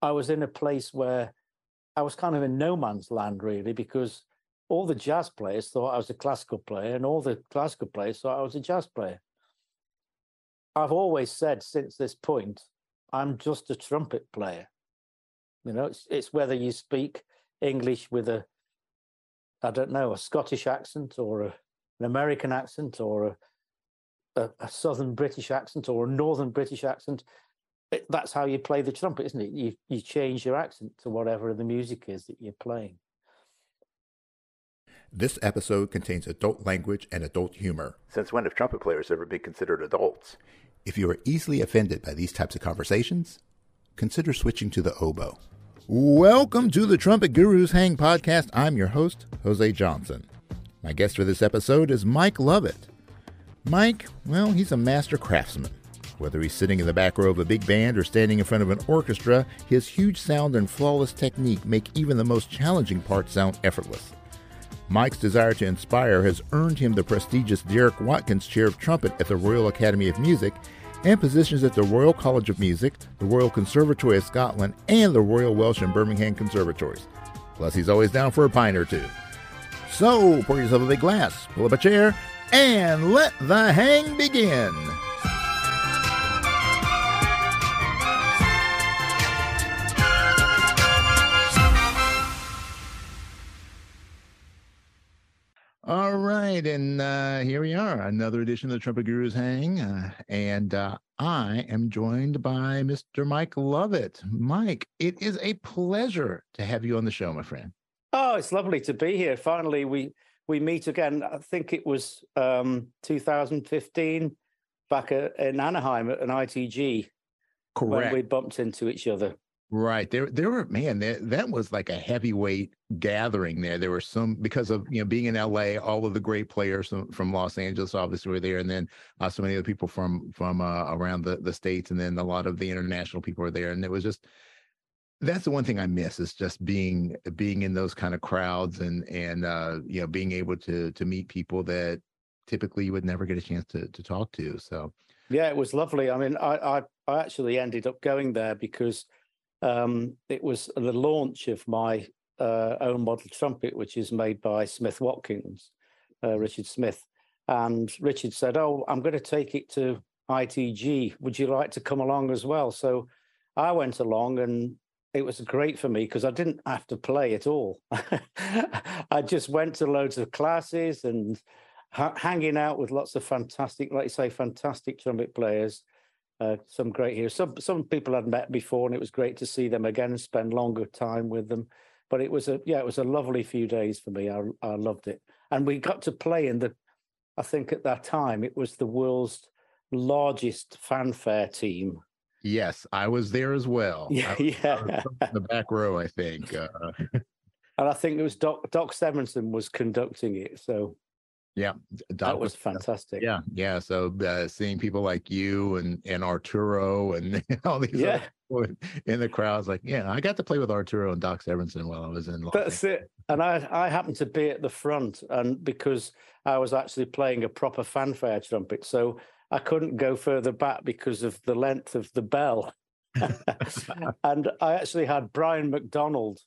I was in a place where I was kind of in no man's land, really, because all the jazz players thought I was a classical player, and all the classical players thought I was a jazz player. I've always said since this point, I'm just a trumpet player. You know, it's, it's whether you speak English with a, I don't know, a Scottish accent or a, an American accent or a, a, a Southern British accent or a Northern British accent. It, that's how you play the trumpet, isn't it? You you change your accent to whatever the music is that you're playing. This episode contains adult language and adult humor. Since when have trumpet players ever been considered adults? If you are easily offended by these types of conversations, consider switching to the oboe. Welcome to the Trumpet Gurus Hang podcast. I'm your host, Jose Johnson. My guest for this episode is Mike Lovatt. Mike, well, he's a master craftsman. Whether he's sitting in the back row of a big band or standing in front of an orchestra, his huge sound and flawless technique make even the most challenging parts sound effortless. Mike's desire to inspire has earned him the prestigious Derek Watkins Chair of Trumpet at the Royal Academy of Music and positions at the Royal College of Music, the Royal Conservatory of Scotland, and the Royal Welsh and Birmingham Conservatories. Plus, he's always down for a pint or two. So, pour yourself a big glass, pull up a chair, and let the hang begin. All right, and uh, here we are, another edition of the Trumpet Gurus Hang, uh, and uh, I am joined by Mr. Mike Lovatt. Mike, it is a pleasure to have you on the show, my friend. Oh, it's lovely to be here. Finally, we we meet again. I think it was um, 2015, back at, in Anaheim at an ITG. Correct. When we bumped into each other. Right. There there were man, that that was like a heavyweight gathering there. There were some because of you know being in LA, all of the great players from, from Los Angeles obviously were there, and then uh, so many other people from from uh, around the the states, and then a lot of the international people were there, and it was just that's the one thing I miss is just being being in those kind of crowds and and uh, you know being able to to meet people that typically you would never get a chance to to talk to. So yeah, it was lovely. I mean, I I, I actually ended up going there because um, it was the launch of my uh, own model trumpet, which is made by Smith Watkins, uh, Richard Smith. And Richard said, Oh, I'm going to take it to ITG. Would you like to come along as well? So I went along and it was great for me because I didn't have to play at all. I just went to loads of classes and ha- hanging out with lots of fantastic, like you say, fantastic trumpet players uh, some great heroes. Some some people I'd met before, and it was great to see them again and spend longer time with them. But it was a yeah, it was a lovely few days for me. I I loved it, and we got to play in the. I think at that time it was the world's largest fanfare team. Yes, I was there as well. Yeah, I, yeah. The back row, I think. Uh, and I think it was Doc Doc Severinsen was conducting it. So yeah, Doc that was, was fantastic. Yeah, yeah. So uh, seeing people like you and and Arturo and all these yeah. in the crowds, like yeah, I got to play with Arturo and Doc Severinsen while I was in. Los That's it. And I I happened to be at the front, and because I was actually playing a proper fanfare trumpet, so I couldn't go further back because of the length of the bell. and I actually had Brian McDonald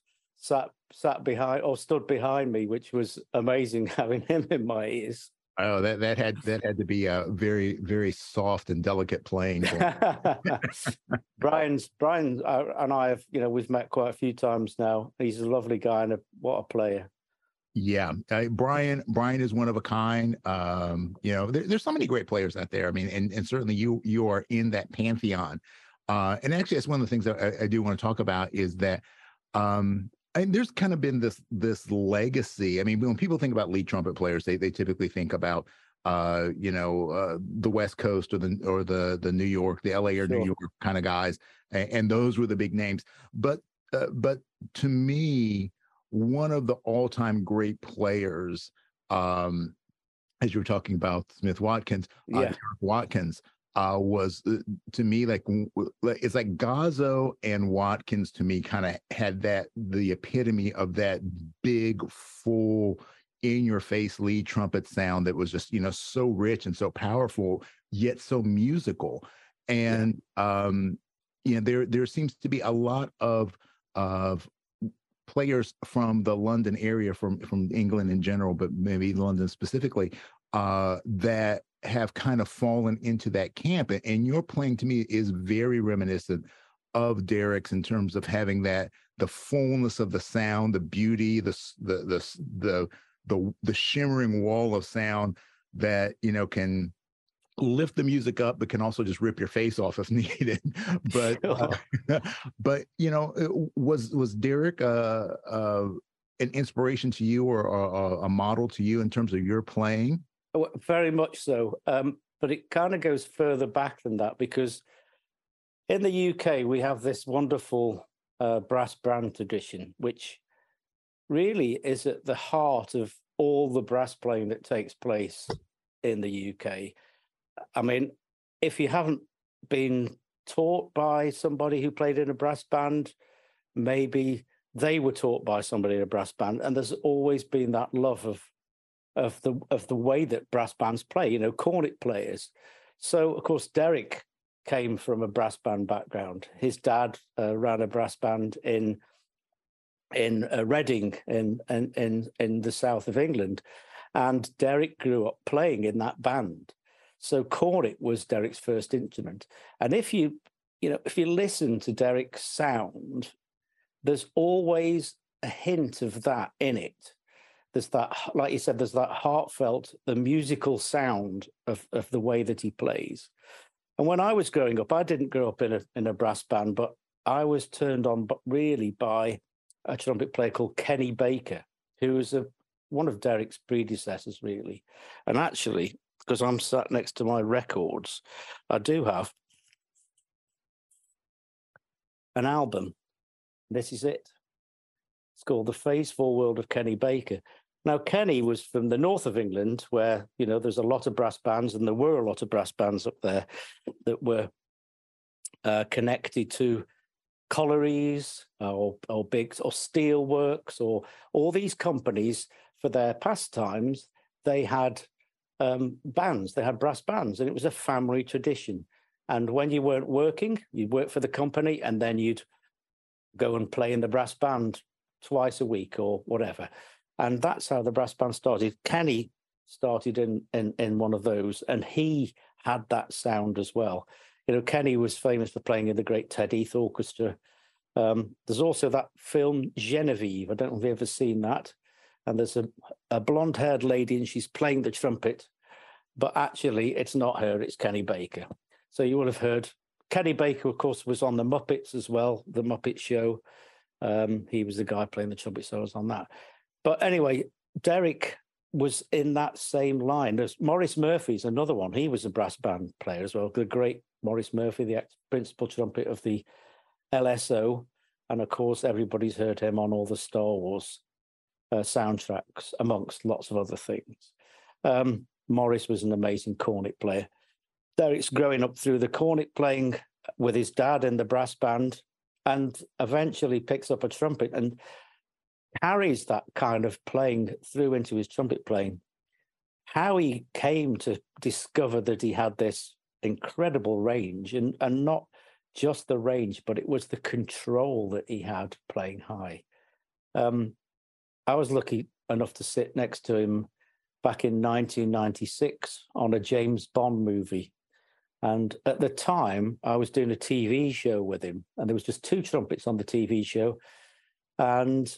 sat sat behind or stood behind me, which was amazing having him in my ears. Oh, that that had that had to be a very very soft and delicate playing. Brian's Brian uh, and I have you know we've met quite a few times now. He's a lovely guy and a, what a player. Yeah, uh, Brian. Brian is one of a kind. Um, you know, there, there's so many great players out there. I mean, and and certainly you you are in that pantheon. Uh, and actually, that's one of the things that I, I do want to talk about is that um, and there's kind of been this this legacy. I mean, when people think about lead trumpet players, they they typically think about uh, you know, uh, the West Coast or the or the the New York, the LA or sure. New York kind of guys, and, and, those were the big names. But uh, but to me, one of the all time great players, um, as you were talking about Smith Watkins, uh, yeah. Watkins, uh, was uh, to me like it's like Gozzo and Watkins to me kind of had that the epitome of that big full in your face lead trumpet sound that was just you know so rich and so powerful yet so musical. And um you know, there there seems to be a lot of of players from the London area, from from England in general, but maybe London specifically, uh, that have kind of fallen into that camp. And your playing to me is very reminiscent of Derek's in terms of having that the fullness of the sound, the beauty, the the the the the, the shimmering wall of sound that you know can lift the music up but can also just rip your face off if needed but uh, but you know was was derek uh, uh, an inspiration to you or, or, a model to you in terms of your playing very much so. Um, but it kind of goes further back than that because in the uk we have this wonderful uh, brass band tradition which really is at the heart of all the brass playing that takes place in the uk I mean, if you haven't been taught by somebody who played in a brass band, maybe they were taught by somebody in a brass band, and there's always been that love of of the of the way that brass bands play. You know, cornet players. So of course, Derek came from a brass band background. His dad uh, ran a brass band in in uh, Reading in, in in in the south of England, and Derek grew up playing in that band. So cornet was Derek's first instrument. And if you, you know, if you listen to Derek's sound, there's always a hint of that in it. There's that, like you said, there's that heartfelt, the musical sound of, of the way that he plays. And when I was growing up, I didn't grow up in a in a brass band, but I was turned on, but really by a trumpet player called Kenny Baker, who was a one of Derek's predecessors, really. And actually, because I'm sat next to my records, I do have an album. This is it. It's called The Phase 4 World of Kenny Baker. Now, Kenny was from the north of England, where you know there's a lot of brass bands, and there were a lot of brass bands up there that were uh, connected to collieries or, or big or steelworks or all these companies for their pastimes. They had um, bands. They had brass bands, and it was a family tradition. And when you weren't working, you'd work for the company, and then you'd go and play in the brass band twice a week or whatever. And that's how the brass band started. Kenny started in in in one of those, and he had that sound as well. You know, Kenny was famous for playing in the great Ted Heath Orchestra. Um, there's also that film Genevieve. I don't know if you've ever seen that and there's a, a blonde haired lady and she's playing the trumpet, but actually it's not her, it's Kenny Baker. So you would have heard Kenny Baker, of course, was on the Muppets as well, the Muppet Show. Um, he was the guy playing the trumpet, so I was on that. But anyway, Derek was in that same line. There's Maurice Murphy's another one. He was a brass band player as well. The great Maurice Murphy, the principal trumpet of the LSO. And of course, everybody's heard him on all the Star Wars uh, soundtracks, amongst lots of other things. Um, Maurice was an amazing cornet player. Derek's growing up through the cornet playing with his dad in the brass band and eventually picks up a trumpet and carries that kind of playing through into his trumpet playing. How he came to discover that he had this incredible range and, and not just the range, but it was the control that he had playing high. Um, I was lucky enough to sit next to him back in 1996 on a James Bond movie. And at the time, I was doing a TV show with him, and there was just two trumpets on the TV show. And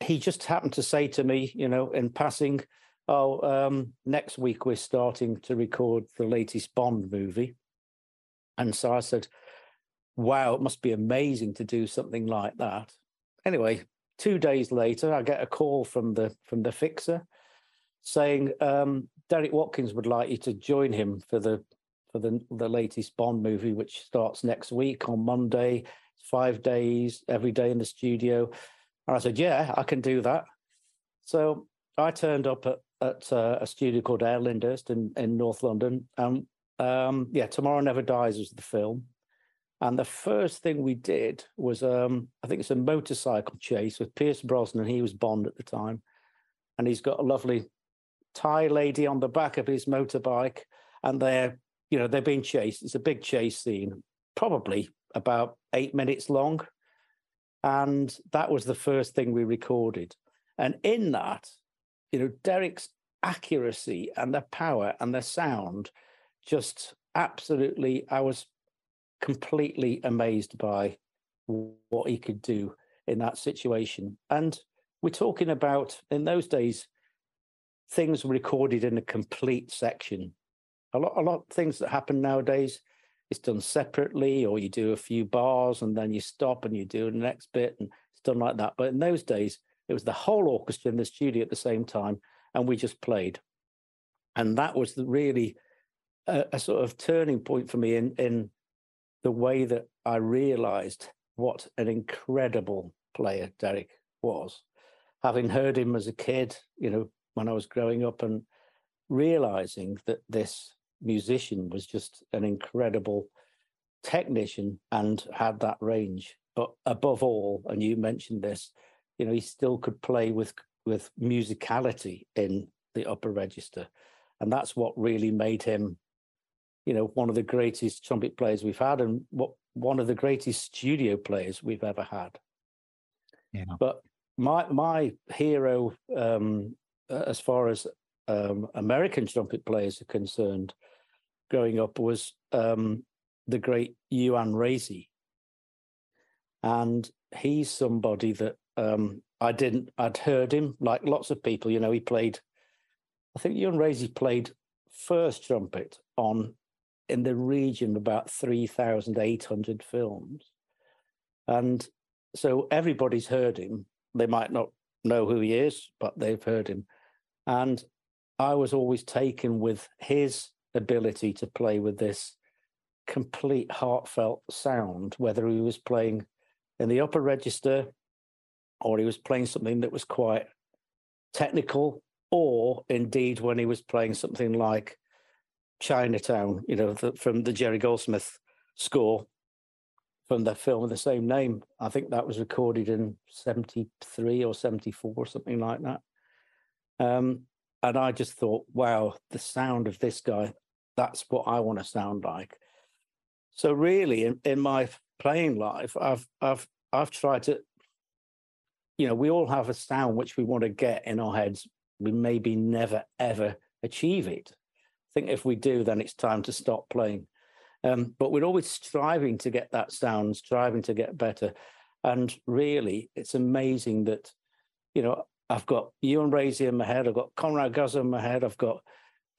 he just happened to say to me, you know, in passing, Oh, um, next week we're starting to record the latest Bond movie. And so I said, Wow, it must be amazing to do something like that. Anyway, Two days later, I get a call from the from the fixer saying um, Derek Watkins would like you to join him for the for the the latest Bond movie, which starts next week on Monday. Five days, every day in the studio. And I said, "Yeah, I can do that." So I turned up at at uh, a studio called Air Lyndhurst in in North London, and um, yeah, Tomorrow Never Dies was the film. And the first thing we did was, um, I think it's a motorcycle chase with Pierce Brosnan. He was Bond at the time. And he's got a lovely Thai lady on the back of his motorbike. And they're, you know, they're being chased. It's a big chase scene, probably about eight minutes long. And that was the first thing we recorded. And in that, you know, Derek's accuracy and the power and the sound just absolutely, I was completely amazed by what he could do in that situation. And we're talking about in those days, things recorded in a complete section. A lot, a lot of things that happen nowadays, it's done separately, or you do a few bars and then you stop and you do the next bit, and it's done like that. But in those days, it was the whole orchestra in the studio at the same time, and we just played. And that was really a, a sort of turning point for me in in the way that I realized what an incredible player Derek was. Having heard him as a kid, you know, when I was growing up and realizing that this musician was just an incredible technician and had that range. But above all, and you mentioned this, you know, he still could play with with musicality in the upper register. And that's what really made him, you know, one of the greatest trumpet players we've had and what one of the greatest studio players we've ever had. Yeah. But my my hero um, as far as um, American trumpet players are concerned, growing up was um, the great Uan Rasey. And he's somebody that um, I didn't, I'd heard him like lots of people, you know, he played, I think Uan Rasey played first trumpet on in the region about 3,800 films. And so everybody's heard him. They might not know who he is, but they've heard him. And I was always taken with his ability to play with this complete heartfelt sound, whether he was playing in the upper register or he was playing something that was quite technical, or indeed when he was playing something like Chinatown, you know, the, from the Jerry Goldsmith score from the film of the same name. I think that was recorded in 73 or 74, or something like that. Um, and I just thought, wow, the sound of this guy, that's what I want to sound like. So really in, in my playing life, I've I've I've tried to, you know, we all have a sound which we want to get in our heads. We maybe never ever achieve it. I think if we do, then it's time to stop playing. Um, but we're always striving to get that sound, striving to get better. And really, it's amazing that, you know, I've got Uan Rasey in my head. I've got Conrad Gozzo in my head. I've got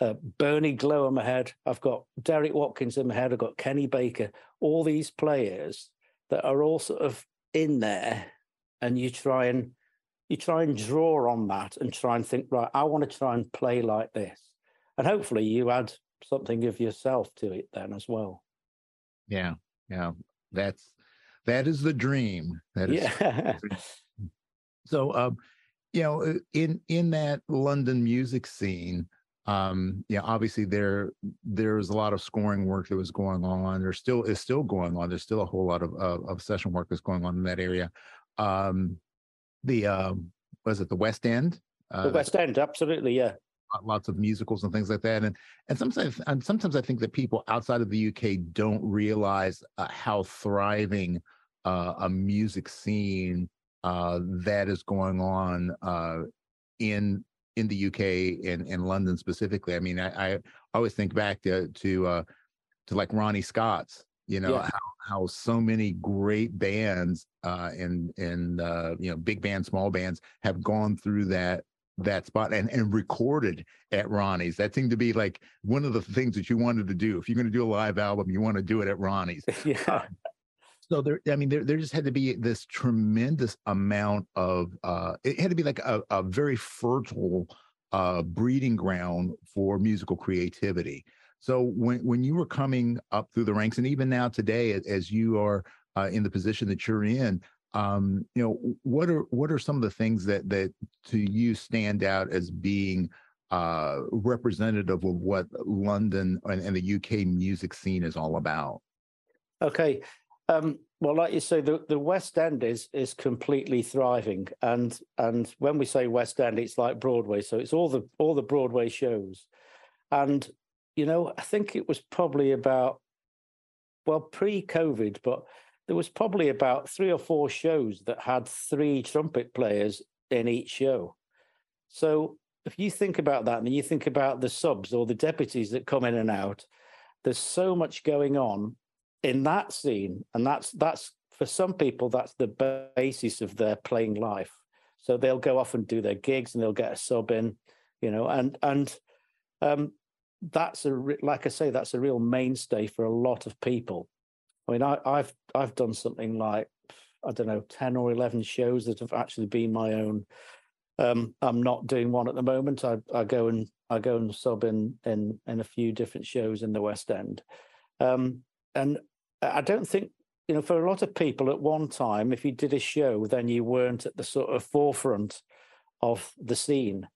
uh, Bernie Glow in my head. I've got Derek Watkins in my head. I've got Kenny Baker. All these players that are all sort of in there, and you try and you try and draw on that and try and think, right, I want to try and play like this, and hopefully you add something of yourself to it then as well. Yeah, yeah, that's that is the dream. That is. Yeah. so, um, you know, uh, in in that London music scene, um, yeah, obviously there there was a lot of scoring work that was going on. There still is still going on. There's still a whole lot of of, of session work that's going on in that area. Um, the um, was it the West End? Uh, the West End, absolutely, yeah. Lots of musicals and things like that, and and sometimes and sometimes I think that people outside of the UK don't realize uh, how thriving uh, a music scene uh, that is going on uh, in in the UK and in London specifically. I mean, I, I always think back to to uh, to like Ronnie Scott's. You know yeah. how, how so many great bands uh, and and uh, you know big bands, small bands have gone through that that spot and, and recorded at Ronnie's. That seemed to be like one of the things that you wanted to do. If you're going to do a live album, you want to do it at Ronnie's. yeah so there i mean there, there just had to be this tremendous amount of uh it had to be like a, a very fertile uh breeding ground for musical creativity. So when when you were coming up through the ranks and even now today as you are uh, in the position that you're in um you know what are what are some of the things that that to you stand out as being uh representative of what london and, and the uk music scene is all about? Okay um, well, like you say, the, the West End is is completely thriving, and and when we say West End, it's like Broadway, so it's all the all the Broadway shows, and you know, I think it was probably about well pre-COVID, but there was probably about three or four shows that had three trumpet players in each show. So if you think about that and you think about the subs or the deputies that come in and out, there's so much going on in that scene, and that's that's for some people that's the basis of their playing life. So they'll go off and do their gigs, and they'll get a sub in, you know, and and um, that's a like I say, that's a real mainstay for a lot of people. I mean, I, I've I've done something like I don't know, ten or eleven shows that have actually been my own. Um, I'm not doing one at the moment. I, I go and I go and sub in in in a few different shows in the West End, um, and I don't think you know for a lot of people at one time, if you did a show, then you weren't at the sort of forefront of the scene.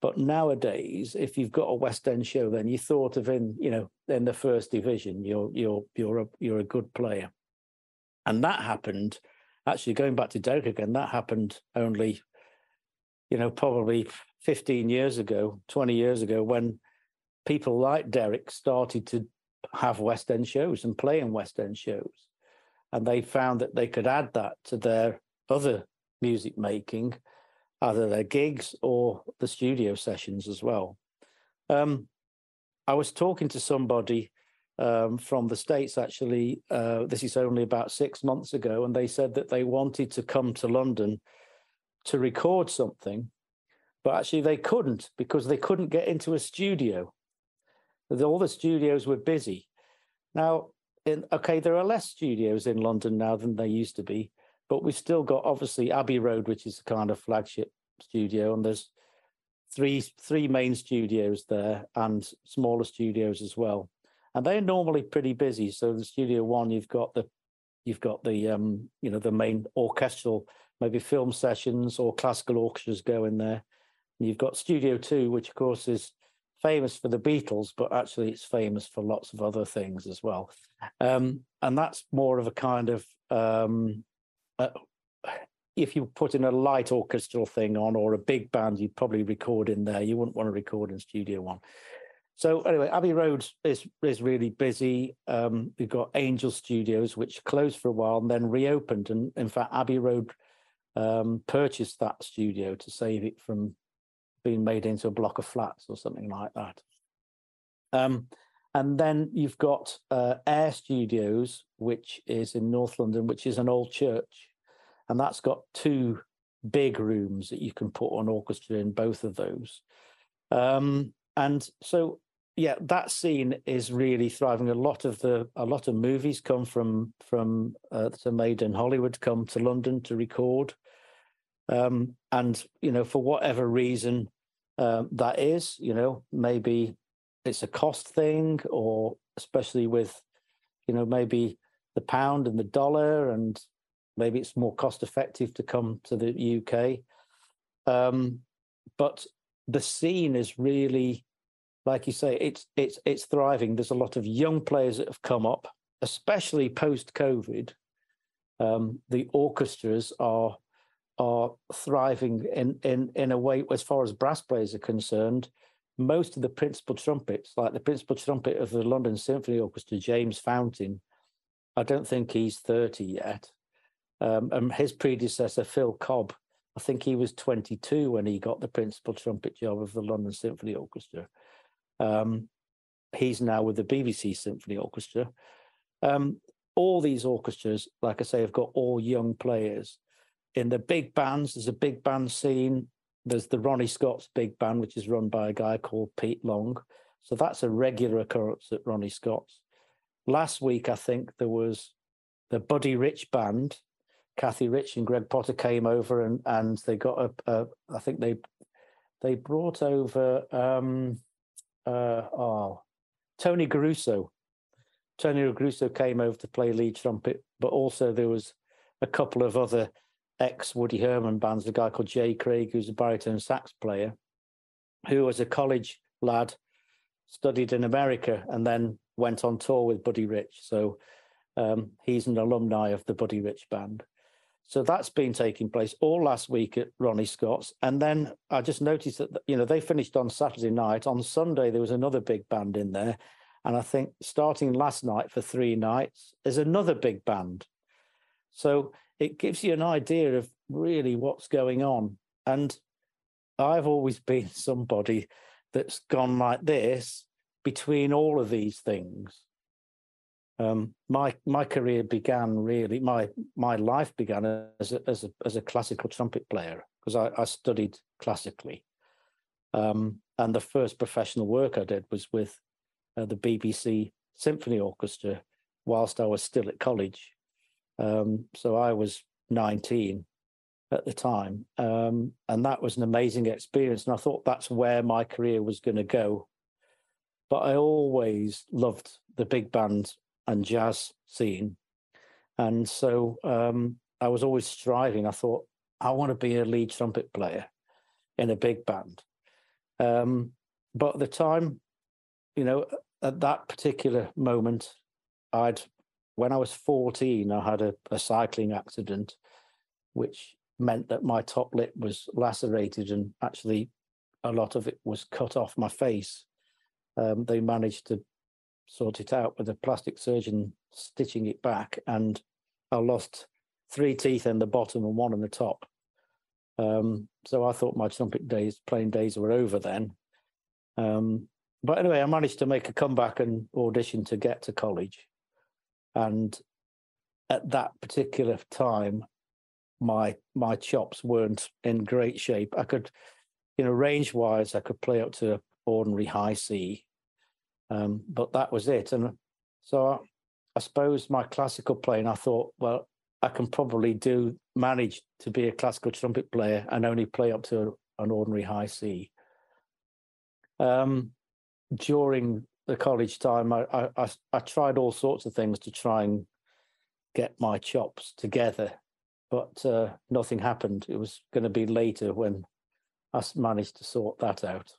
But nowadays, if you've got a West End show, then you thought of in you know in the first division, you're you're you're a you're a good player, and that happened. Actually, going back to Derek again, that happened only, you know, probably 15 years ago, 20 years ago, when people like Derek started to have West End shows and play in West End shows. And they found that they could add that to their other music making, either their gigs or the studio sessions as well. Um, I was talking to somebody um, from the States actually, uh, this is only about six months ago, and they said that they wanted to come to London to record something but actually they couldn't because they couldn't get into a studio. All the studios were busy. Now, in, okay, there are less studios in London now than there used to be, but we've still got obviously Abbey Road, which is a kind of flagship studio, and there's three three main studios there and smaller studios as well, and they're normally pretty busy. So the Studio One, you've got the you've got the um, you know the main orchestral, maybe film sessions or classical orchestras go in there. You've got Studio Two, which of course is famous for the Beatles, but actually it's famous for lots of other things as well. Um, and that's more of a kind of um, uh, if you put in a light orchestral thing on or a big band, you'd probably record in there. You wouldn't want to record in Studio One. So anyway, Abbey Road is is really busy. Um, we've got Angel Studios, which closed for a while and then reopened. And in fact, Abbey Road um, purchased that studio to save it from being made into a block of flats or something like that. Um, and then you've got uh, Air Studios, which is in North London, which is an old church, and that's got two big rooms that you can put an orchestra in both of those. Um, and so, yeah, that scene is really thriving. A lot of the a lot of movies come from from uh, made in Hollywood come to London to record. Um, and you know, for whatever reason um, that is, you know, maybe it's a cost thing, or especially with, you know, maybe the pound and the dollar, and maybe it's more cost effective to come to the UK. Um, but the scene is really, like you say, it's it's it's thriving. There's a lot of young players that have come up, especially post COVID. Um, the orchestras are are thriving in, in, in a way as far as brass players are concerned. Most of the principal trumpets, like the principal trumpet of the London Symphony Orchestra, James Fountain, I don't think he's 30 yet. Um, and his predecessor, Phil Cobb, I think he was 22 when he got the principal trumpet job of the London Symphony Orchestra. Um, he's now with the BBC Symphony Orchestra. Um, all these orchestras, like I say, have got all young players in the big bands, there's a big band scene. There's the Ronnie Scott's big band, which is run by a guy called Pete Long. So that's a regular occurrence at Ronnie Scott's. Last week, I think there was the Buddy Rich band. Cathy Rich and Greg Potter came over and and they got a, a I think they they brought over um uh oh Tony Garuso. Tony Garuso came over to play lead trumpet, but also there was a couple of other ex Woody Herman bands, a guy called Jay Craig, who's a baritone sax player, who as a college lad studied in America and then went on tour with Buddy Rich. So um, he's an alumni of the Buddy Rich band. So that's been taking place all last week at Ronnie Scott's. And then I just noticed that, you know, they finished on Saturday night. On Sunday, there was another big band in there. And I think starting last night for three nights, there's another big band. So it gives you an idea of really what's going on. And I've always been somebody that's gone like this between all of these things. Um, my my career began really my my life began as a, as a as a classical trumpet player because I, I, studied classically, um, and the first professional work I did was with uh, the BBC Symphony Orchestra whilst I was still at college. Um, so I was 19 at the time. Um, and that was an amazing experience. And I thought that's where my career was going to go. But I always loved the big band and jazz scene. And so um, I was always striving. I thought, I want to be a lead trumpet player in a big band. Um, but at the time, you know, at that particular moment, I'd when I was 14, I had a, a cycling accident, which meant that my top lip was lacerated and actually a lot of it was cut off my face. Um, they managed to sort it out with a plastic surgeon stitching it back, and I lost three teeth in the bottom and one in the top. Um, so I thought my trumpet days, playing days, were over then. Um, but anyway, I managed to make a comeback and audition to get to college. And at that particular time, my my chops weren't in great shape. I could, you know, range wise, I could play up to an ordinary high C, um, but that was it. And so I, I suppose my classical playing, I thought, well, I can probably do manage to be a classical trumpet player and only play up to an ordinary high C. Um, during the college time, I, I, I tried all sorts of things to try and get my chops together, but uh, nothing happened. It was going to be later when I managed to sort that out.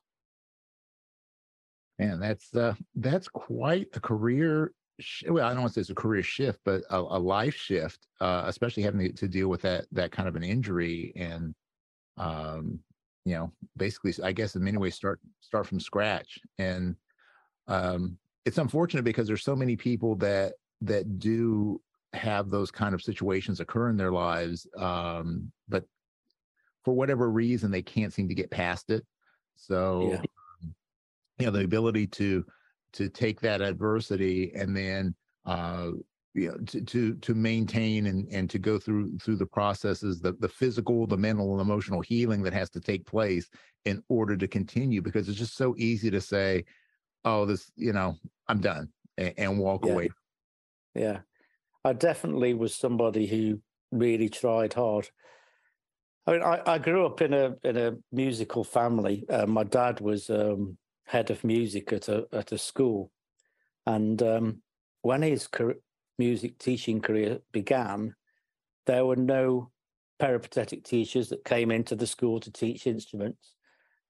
Man, that's uh, that's quite a career. Sh- well, I don't want to say it's a career shift, but a, a life shift, uh, especially having to, deal with that that kind of an injury and, um, you know, basically, I guess in many ways start start from scratch and um, it's unfortunate because there's so many people that that do have those kind of situations occur in their lives, um, but for whatever reason they can't seem to get past it. So, yeah. you know, the ability to to take that adversity and then uh, you know to to to maintain and and to go through through the processes the the physical the mental and emotional healing that has to take place in order to continue because it's just so easy to say oh, this, you know, I'm done and, and walk yeah. away. Yeah. I definitely was somebody who really tried hard. I mean, I, I grew up in a in a musical family. Uh, my dad was um, head of music at a at a school, and um, when his career, music teaching career began, there were no peripatetic teachers that came into the school to teach instruments.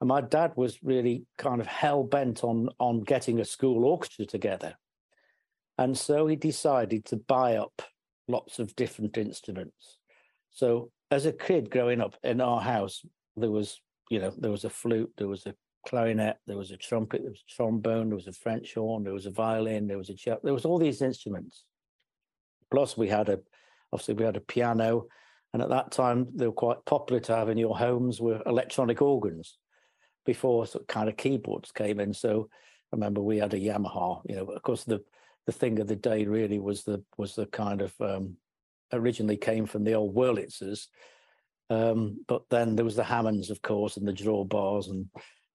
And my dad was really kind of hell bent on on getting a school orchestra together. And so he decided to buy up lots of different instruments. So as a kid growing up in our house, there was, you know, there was a flute, there was a clarinet, there was a trumpet, there was a trombone, there was a French horn, there was a violin, there was a cello, there was all these instruments. Plus we had a, obviously we had a piano, and at that time they were quite popular to have in your homes were electronic organs before sort of kind of keyboards came in. So I remember we had a Yamaha. You know, of course the the thing of the day really was the was the kind of um, originally came from the old Wurlitzers, um, but then there was the Hammonds, of course, and the drawbars, and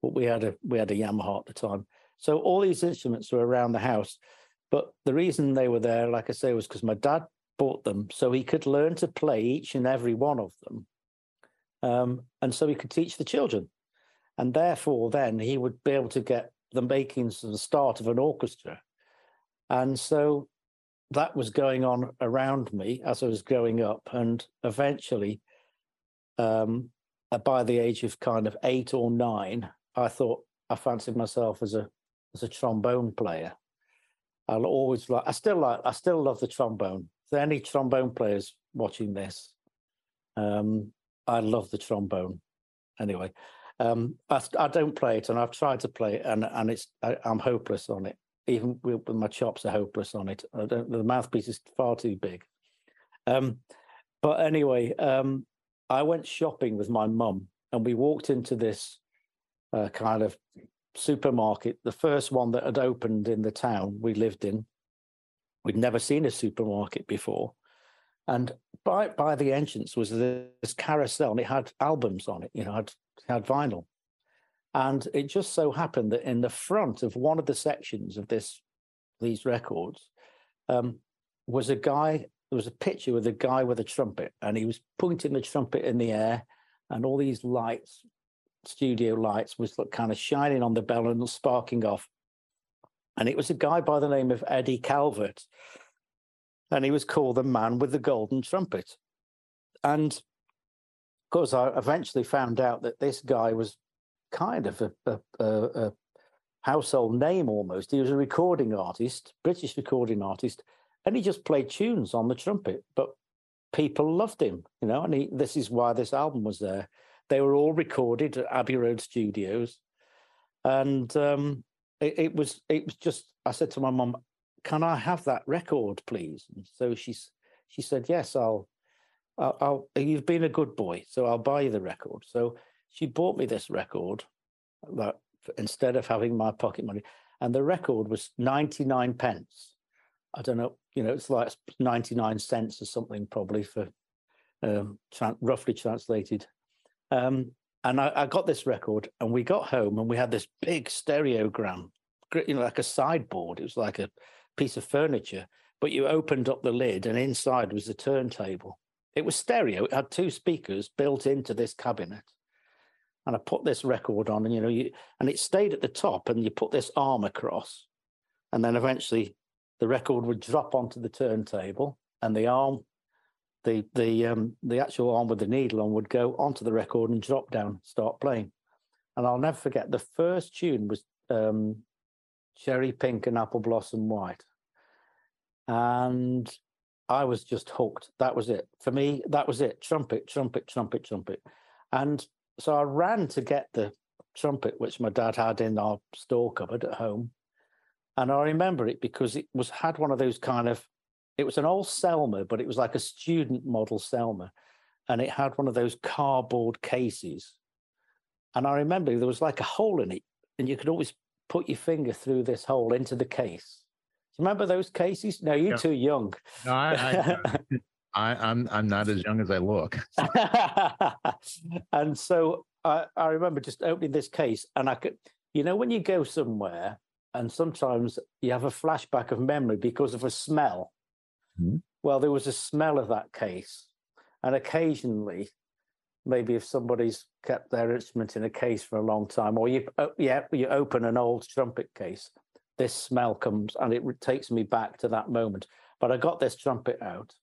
but we had a we had a Yamaha at the time. So all these instruments were around the house, but the reason they were there, like I say, was because my dad bought them so he could learn to play each and every one of them, um, and so he could teach the children and therefore then he would be able to get the makings of the start of an orchestra. And so that was going on around me as i was growing up and eventually um, uh, by the age of kind of eight or nine i thought i fancied myself as a as a trombone player. I'll always like i still like i still love the trombone. If there are any trombone players watching this um, i love the trombone. Anyway um, I, I, don't play it, and I've tried to play it, and and it's I, am hopeless on it. Even with, my chops are hopeless on it. the mouthpiece is far too big. Um, but anyway, um, I went shopping with my mum, and we walked into this uh, kind of supermarket, the first one that had opened in the town we lived in. We'd never seen a supermarket before. And by by the entrance was this carousel, and it had albums on it, you know, had had vinyl. And it just so happened that in the front of one of the sections of this these records um, was a guy. There was a picture with a guy with a trumpet, and he was pointing the trumpet in the air, and all these lights, studio lights, was kind of shining on the bell and sparking off. And it was a guy by the name of Eddie Calvert, and he was called the man with the golden trumpet. And of course, I eventually found out that this guy was kind of a, a, a, household name almost. He was a recording artist, British recording artist, and he just played tunes on the trumpet. But people loved him, you know, and he, this is why this album was there. They were all recorded at Abbey Road Studios, and um, it, it, was it was just. I said to my mum, can I have that record, please? And so she's she said, yes, I'll, I'll, I'll, you've been a good boy, so I'll buy you the record. So she bought me this record that instead of having my pocket money, and the record was 99 pence. I don't know, you know, it's like 99 cents or something probably for um, roughly translated. Um, and I, I, got this record, and we got home, and we had this big stereogram, you know, like a sideboard. It was like a piece of furniture, but you opened up the lid and inside was a turntable. It was stereo. It had two speakers built into this cabinet. And I put this record on, and you know, you and it stayed at the top, and you put this arm across, and then eventually the record would drop onto the turntable, and the arm, the the um the actual arm with the needle on would go onto the record and drop down, start playing. And I'll never forget the first tune was um cherry pink and apple blossom white. And I was just hooked. That was it. For me, that was it. Trumpet, trumpet, trumpet, trumpet. And so I ran to get the trumpet, which my dad had in our store cupboard at home. And I remember it because it was had one of those kind of it was an old Selmer, but it was like a student model Selmer. And it had one of those cardboard cases. And I remember there was like a hole in it, and you could always put your finger through this hole into the case. Do you remember those cases? No, you're yeah. too young. No, I, I, I, I'm I'm not as young as I look. and so I, I remember just opening this case, and I could, you know, when you go somewhere, and sometimes you have a flashback of memory because of a smell. Mm-hmm. Well, there was a smell of that case, and occasionally maybe if somebody's kept their instrument in a case for a long time, or you uh, yeah you open an old trumpet case, this smell comes and it takes me back to that moment. But I got this trumpet out,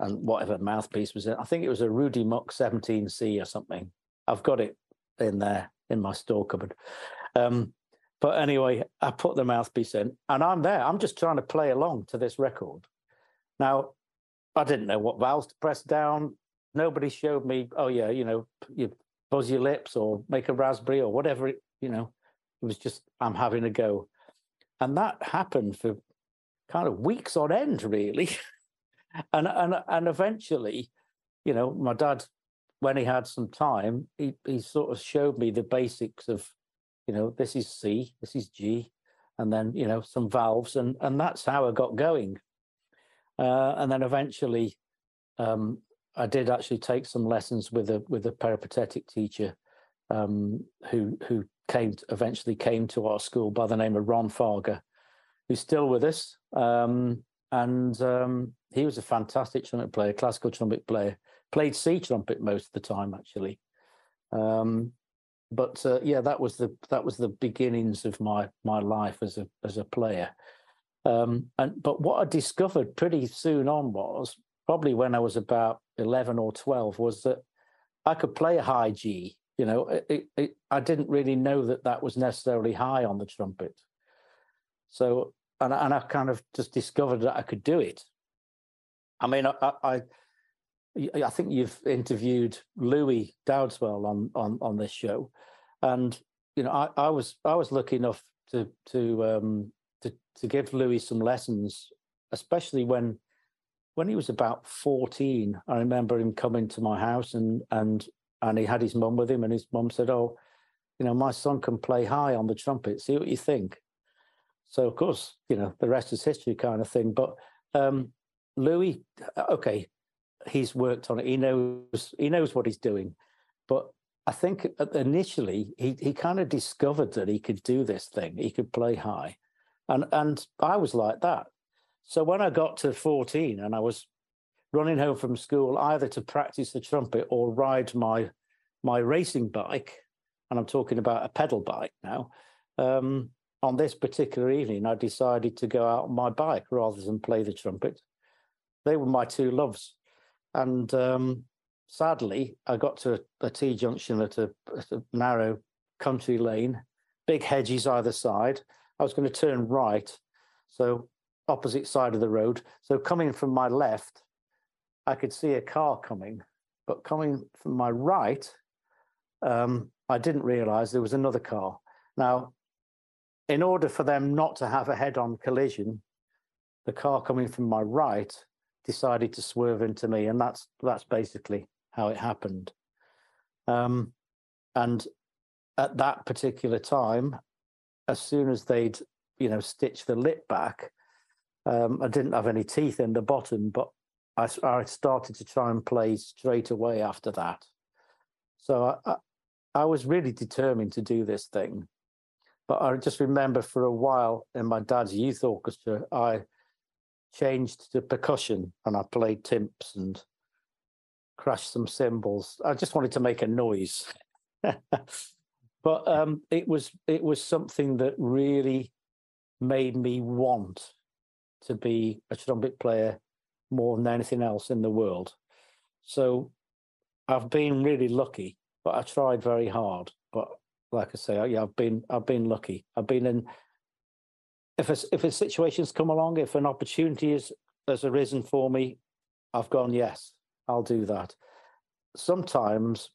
and whatever mouthpiece was in, I think it was a Rudy Muck 17C or something. I've got it in there in my store cupboard. Um, but anyway, I put the mouthpiece in, and I'm there. I'm just trying to play along to this record. Now, I didn't know what valves to press down nobody showed me, oh yeah, you know, you buzz your lips or make a raspberry or whatever. It, you know, it was just I'm having a go, and that happened for kind of weeks on end, really, and and and eventually, you know, my dad, when he had some time, he he sort of showed me the basics of, you know, this is C, this is G, and then you know some valves, and and that's how I got going. Uh, and then eventually, um, I did actually take some lessons with a with a peripatetic teacher um, who who came to, eventually came to our school by the name of Ron Farger, who's still with us. Um, and um, he was a fantastic trumpet player, classical trumpet player. Played C trumpet most of the time, actually. Um, but uh, yeah, that was the that was the beginnings of my my life as a as a player. Um, and but what I discovered pretty soon on was probably when I was about 11 or 12 was that I could play a high G. You know, it, it, I didn't really know that that was necessarily high on the trumpet. So, and, and I kind of just discovered that I could do it. I mean, I, I, I think you've interviewed Louis Dowdeswell on, on, on this show. And, you know, I, I was, I was lucky enough to, to, um, to, to give Louis some lessons, especially when when he was about 14, I remember him coming to my house and and and he had his mum with him, and his mum said, "Oh, you know, my son can play high on the trumpet. See what you think." So of course, you know, the rest is history, kind of thing. But um, Louis, uh, okay, he's worked on it. He knows he knows what he's doing, but I think initially he he kind of discovered that he could do this thing. He could play high, and and I was like that. So when I got to 14 and I was running home from school either to practice the trumpet or ride my my racing bike, and I'm talking about a pedal bike now. Um, on this particular evening, I decided to go out on my bike rather than play the trumpet. They were my two loves, and um, sadly, I got to a T junction at a, at a narrow country lane, big hedges either side. I was going to turn right, so opposite side of the road. So coming from my left, I could see a car coming, but coming from my right, um, I didn't realize there was another car. Now, in order for them not to have a head on collision, the car coming from my right decided to swerve into me. And that's that's basically how it happened. Um, and at that particular time, as soon as they'd, you know, stitched the lip back, um, I didn't have any teeth in the bottom, but I, I, started to try and play straight away after that. So I, I, I was really determined to do this thing. But I just remember for a while in my dad's youth orchestra, I changed to percussion and I played timps and crashed some cymbals. I just wanted to make a noise. but um, it was it was something that really made me want to be a trumpet player more than anything else in the world. So I've been really lucky, but I tried very hard. But like I say, yeah, I've been I've been lucky. I've been in. If a, if a situation's come along, if an opportunity is, has arisen for me, I've gone yes, I'll do that. Sometimes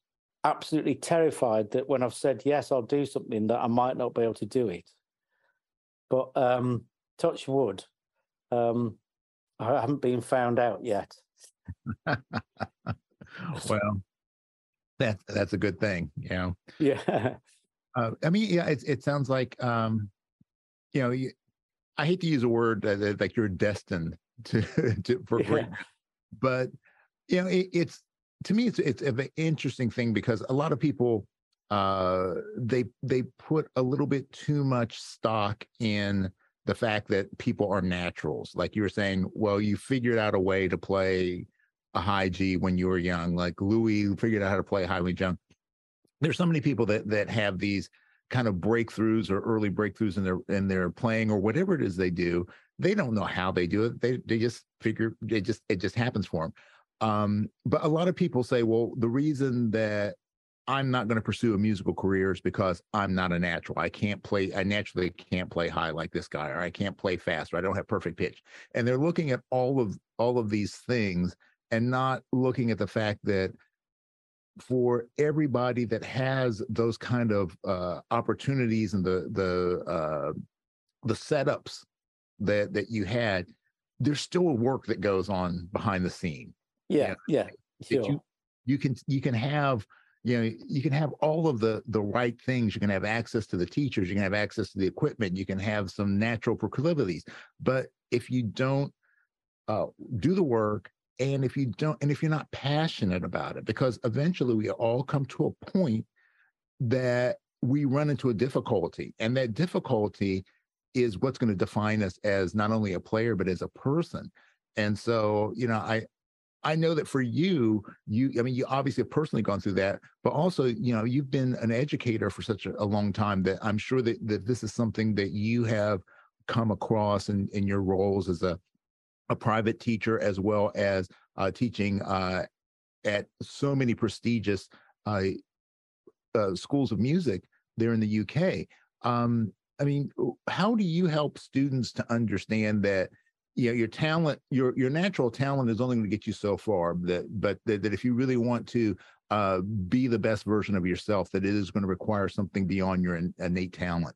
absolutely terrified that when I've said yes, I'll do something that I might not be able to do it. But um, touch wood, um, I haven't been found out yet. well, that that's a good thing, you know. Yeah. Uh, I mean, yeah, it it sounds like um, you know, you, I hate to use a word that, like you're destined to to for yeah. but you know, it, it's to me, it's it's an interesting thing because a lot of people uh they they put a little bit too much stock in the fact that people are naturals. Like you were saying, well, you figured out a way to play a high G when you were young. Like Louis figured out how to play highly young. There's so many people that that have these kind of breakthroughs or early breakthroughs in their in their playing or whatever it is they do. They don't know how they do it. They they just figure it just it just happens for them. Um, but a lot of people say, well, the reason that I'm not going to pursue a musical career is because I'm not a natural. I can't play, I naturally can't play high like this guy, or I can't play fast, or I don't have perfect pitch. And they're looking at all of all of these things and not looking at the fact that for everybody that has those kind of uh, opportunities and the the uh, the setups that that you had, there's still a work that goes on behind the scene. Yeah, yeah, sure. You, you can you can have you know you can have all of the the right things. You can have access to the teachers. You can have access to the equipment. You can have some natural proclivities. But if you don't uh, do the work and if you don't and if you're not passionate about it because eventually we all come to a point that we run into a difficulty. And that difficulty is what's going to define us as not only a player but as a person. And so you know i I know that for you, you, I mean, you obviously have personally gone through that, but also, you know, you've been an educator for such a, a long time that I'm sure that, that this is something that you have come across in, in your roles as a, a private teacher, as well as uh, teaching uh, at so many prestigious uh, uh schools of music there in the UK. Um, I mean, how do you help students to understand that you know your talent your your natural talent is only going to get you so far that but that, that if you really want to uh, be the best version of yourself that it is going to require something beyond your innate talent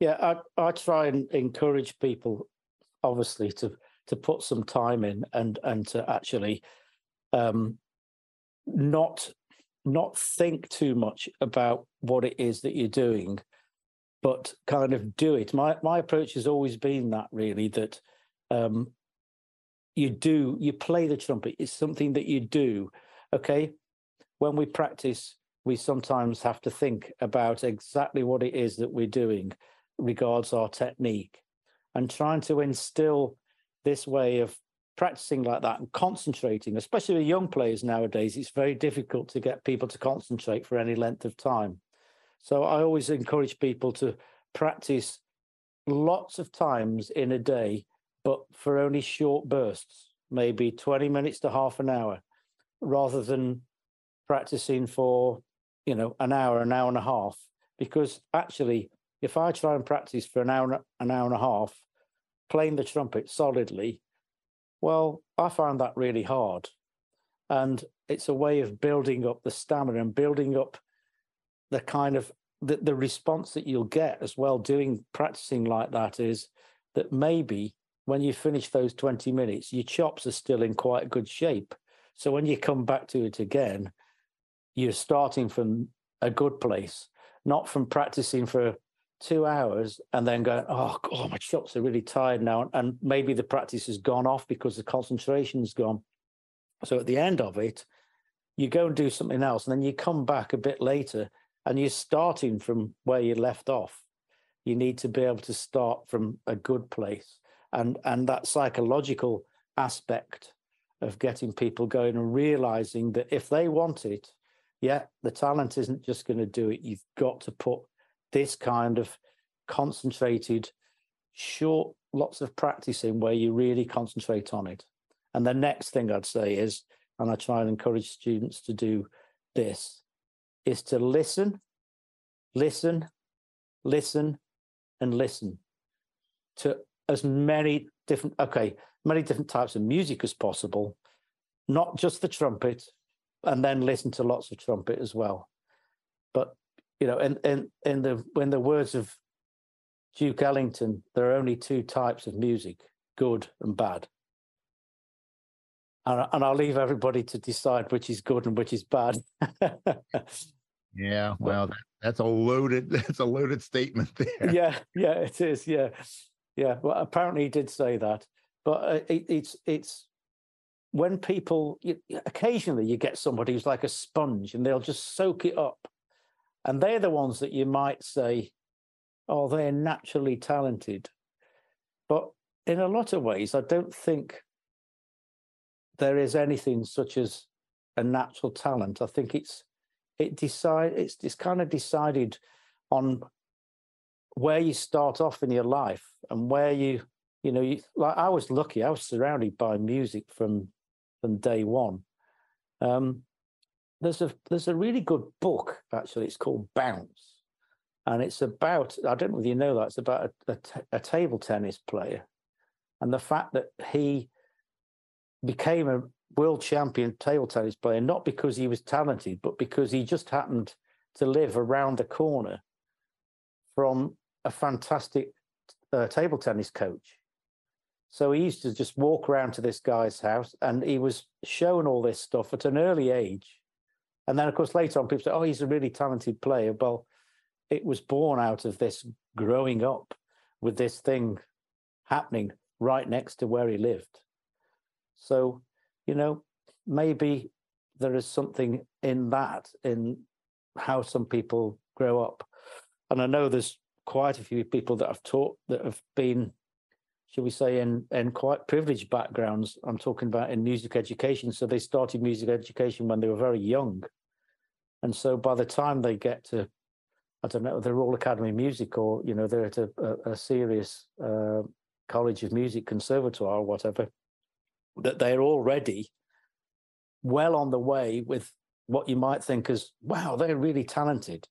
Yeah, I, I try and encourage people, obviously, to to put some time in and and to actually um, not not think too much about what it is that you're doing, but kind of do it. My my approach has always been that really that um, you do you play the trumpet. It's something that you do. Okay, when we practice, we sometimes have to think about exactly what it is that we're doing regards our technique and trying to instill this way of practicing like that and concentrating, especially with young players nowadays, it's very difficult to get people to concentrate for any length of time. So I always encourage people to practice lots of times in a day, but for only short bursts, maybe 20 minutes to half an hour, rather than practicing for, you know, an hour, an hour and a half. Because actually, if I try and practice for an hour, an hour and a half, playing the trumpet solidly, well, I find that really hard. And it's a way of building up the stamina and building up the kind of the, the response that you'll get as well doing practicing like that is that maybe when you finish those 20 minutes, your chops are still in quite good shape. So when you come back to it again, you're starting from a good place, not from practicing for two hours and then going, oh, God, my chops are really tired now. And maybe the practice has gone off because the concentration's gone. So at the end of it, you go and do something else. And then you come back a bit later and you're starting from where you left off. You need to be able to start from a good place. And, and that psychological aspect of getting people going and realizing that if they want it, yeah, the talent isn't just going to do it. You've got to put this kind of concentrated, short, lots of practicing where you really concentrate on it. And the next thing I'd say is, and I try and encourage students to do this, is to listen, listen, listen, and listen to as many different, okay, many different types of music as possible, not just the trumpet, and then listen to lots of trumpet as well. But you know, and and in the when the words of Duke Ellington, there are only two types of music: good and bad. And, and I'll leave everybody to decide which is good and which is bad. yeah, well, that, that's a loaded that's a loaded statement there. Yeah, yeah, it is. Yeah, yeah. Well, apparently he did say that, but uh, it, it's it's when people you, occasionally you get somebody who's like a sponge and they'll just soak it up and they're the ones that you might say, oh, they're naturally talented. But in a lot of ways, I don't think there is anything such as a natural talent. I think it's it decide it's it's kind of decided on where you start off in your life and where you you know you, like I was lucky I was surrounded by music from from day one um, there's a there's a really good book actually. It's called Bounce, and it's about I don't know if you know that it's about a, a, t- a table tennis player, and the fact that he became a world champion table tennis player not because he was talented, but because he just happened to live around the corner from a fantastic uh, table tennis coach. So he used to just walk around to this guy's house, and he was shown all this stuff at an early age and then, of course, later on, people say, oh, he's a really talented player. Well, it was born out of this growing up with this thing happening right next to where he lived. So, you know, maybe there is something in that, in how some people grow up. And I know there's quite a few people that I've taught that have been, shall we say, in, in quite privileged backgrounds. I'm talking about in music education. So they started music education when they were very young. And so by the time they get to I don't know, the Royal Academy of Music or, you know, they're at a, a, a serious uh, College of Music Conservatoire or whatever, that they're already well on the way with what you might think as, wow, they're really talented.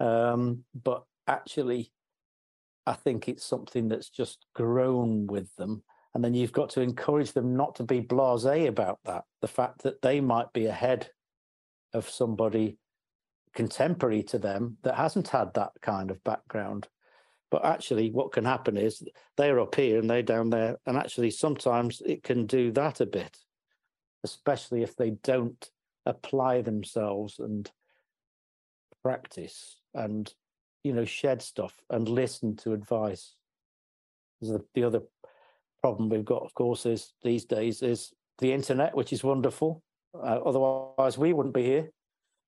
Um, but actually, I think it's something that's just grown with them. And then you've got to encourage them not to be blase about that. The fact that they might be ahead of somebody contemporary to them that hasn't had that kind of background. But actually, what can happen is they're up here and they're down there. And actually, sometimes it can do that a bit, especially if they don't apply themselves and practice and you know shed stuff and listen to advice. The, the other problem we've got of course is these days is the internet which is wonderful. Uh, otherwise we wouldn't be here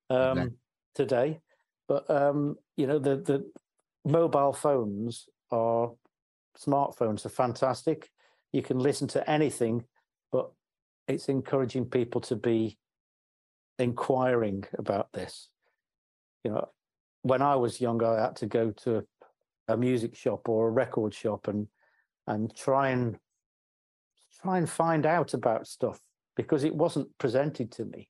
um, today. But um, you know the the mobile phones are smartphones are fantastic. You can listen to anything but it's encouraging people to be inquiring about this. You know when I was younger, I had to go to a music shop or a record shop and and try and try and find out about stuff because it wasn't presented to me.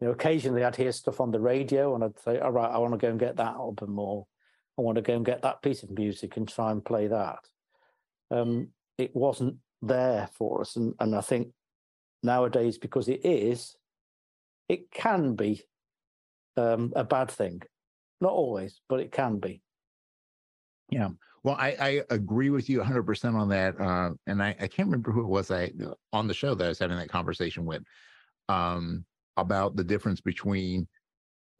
You know, occasionally I'd hear stuff on the radio and I'd say, "All right, I want to go and get that album," or "I want to go and get that piece of music and try and play that." Um, it wasn't there for us, and and I think nowadays because it is, it can be um, a bad thing not always, but it can be. Yeah. Well, I, I agree with you 100% on that. Uh, and I, I can't remember who it was I on the show that I was having that conversation with um, about the difference between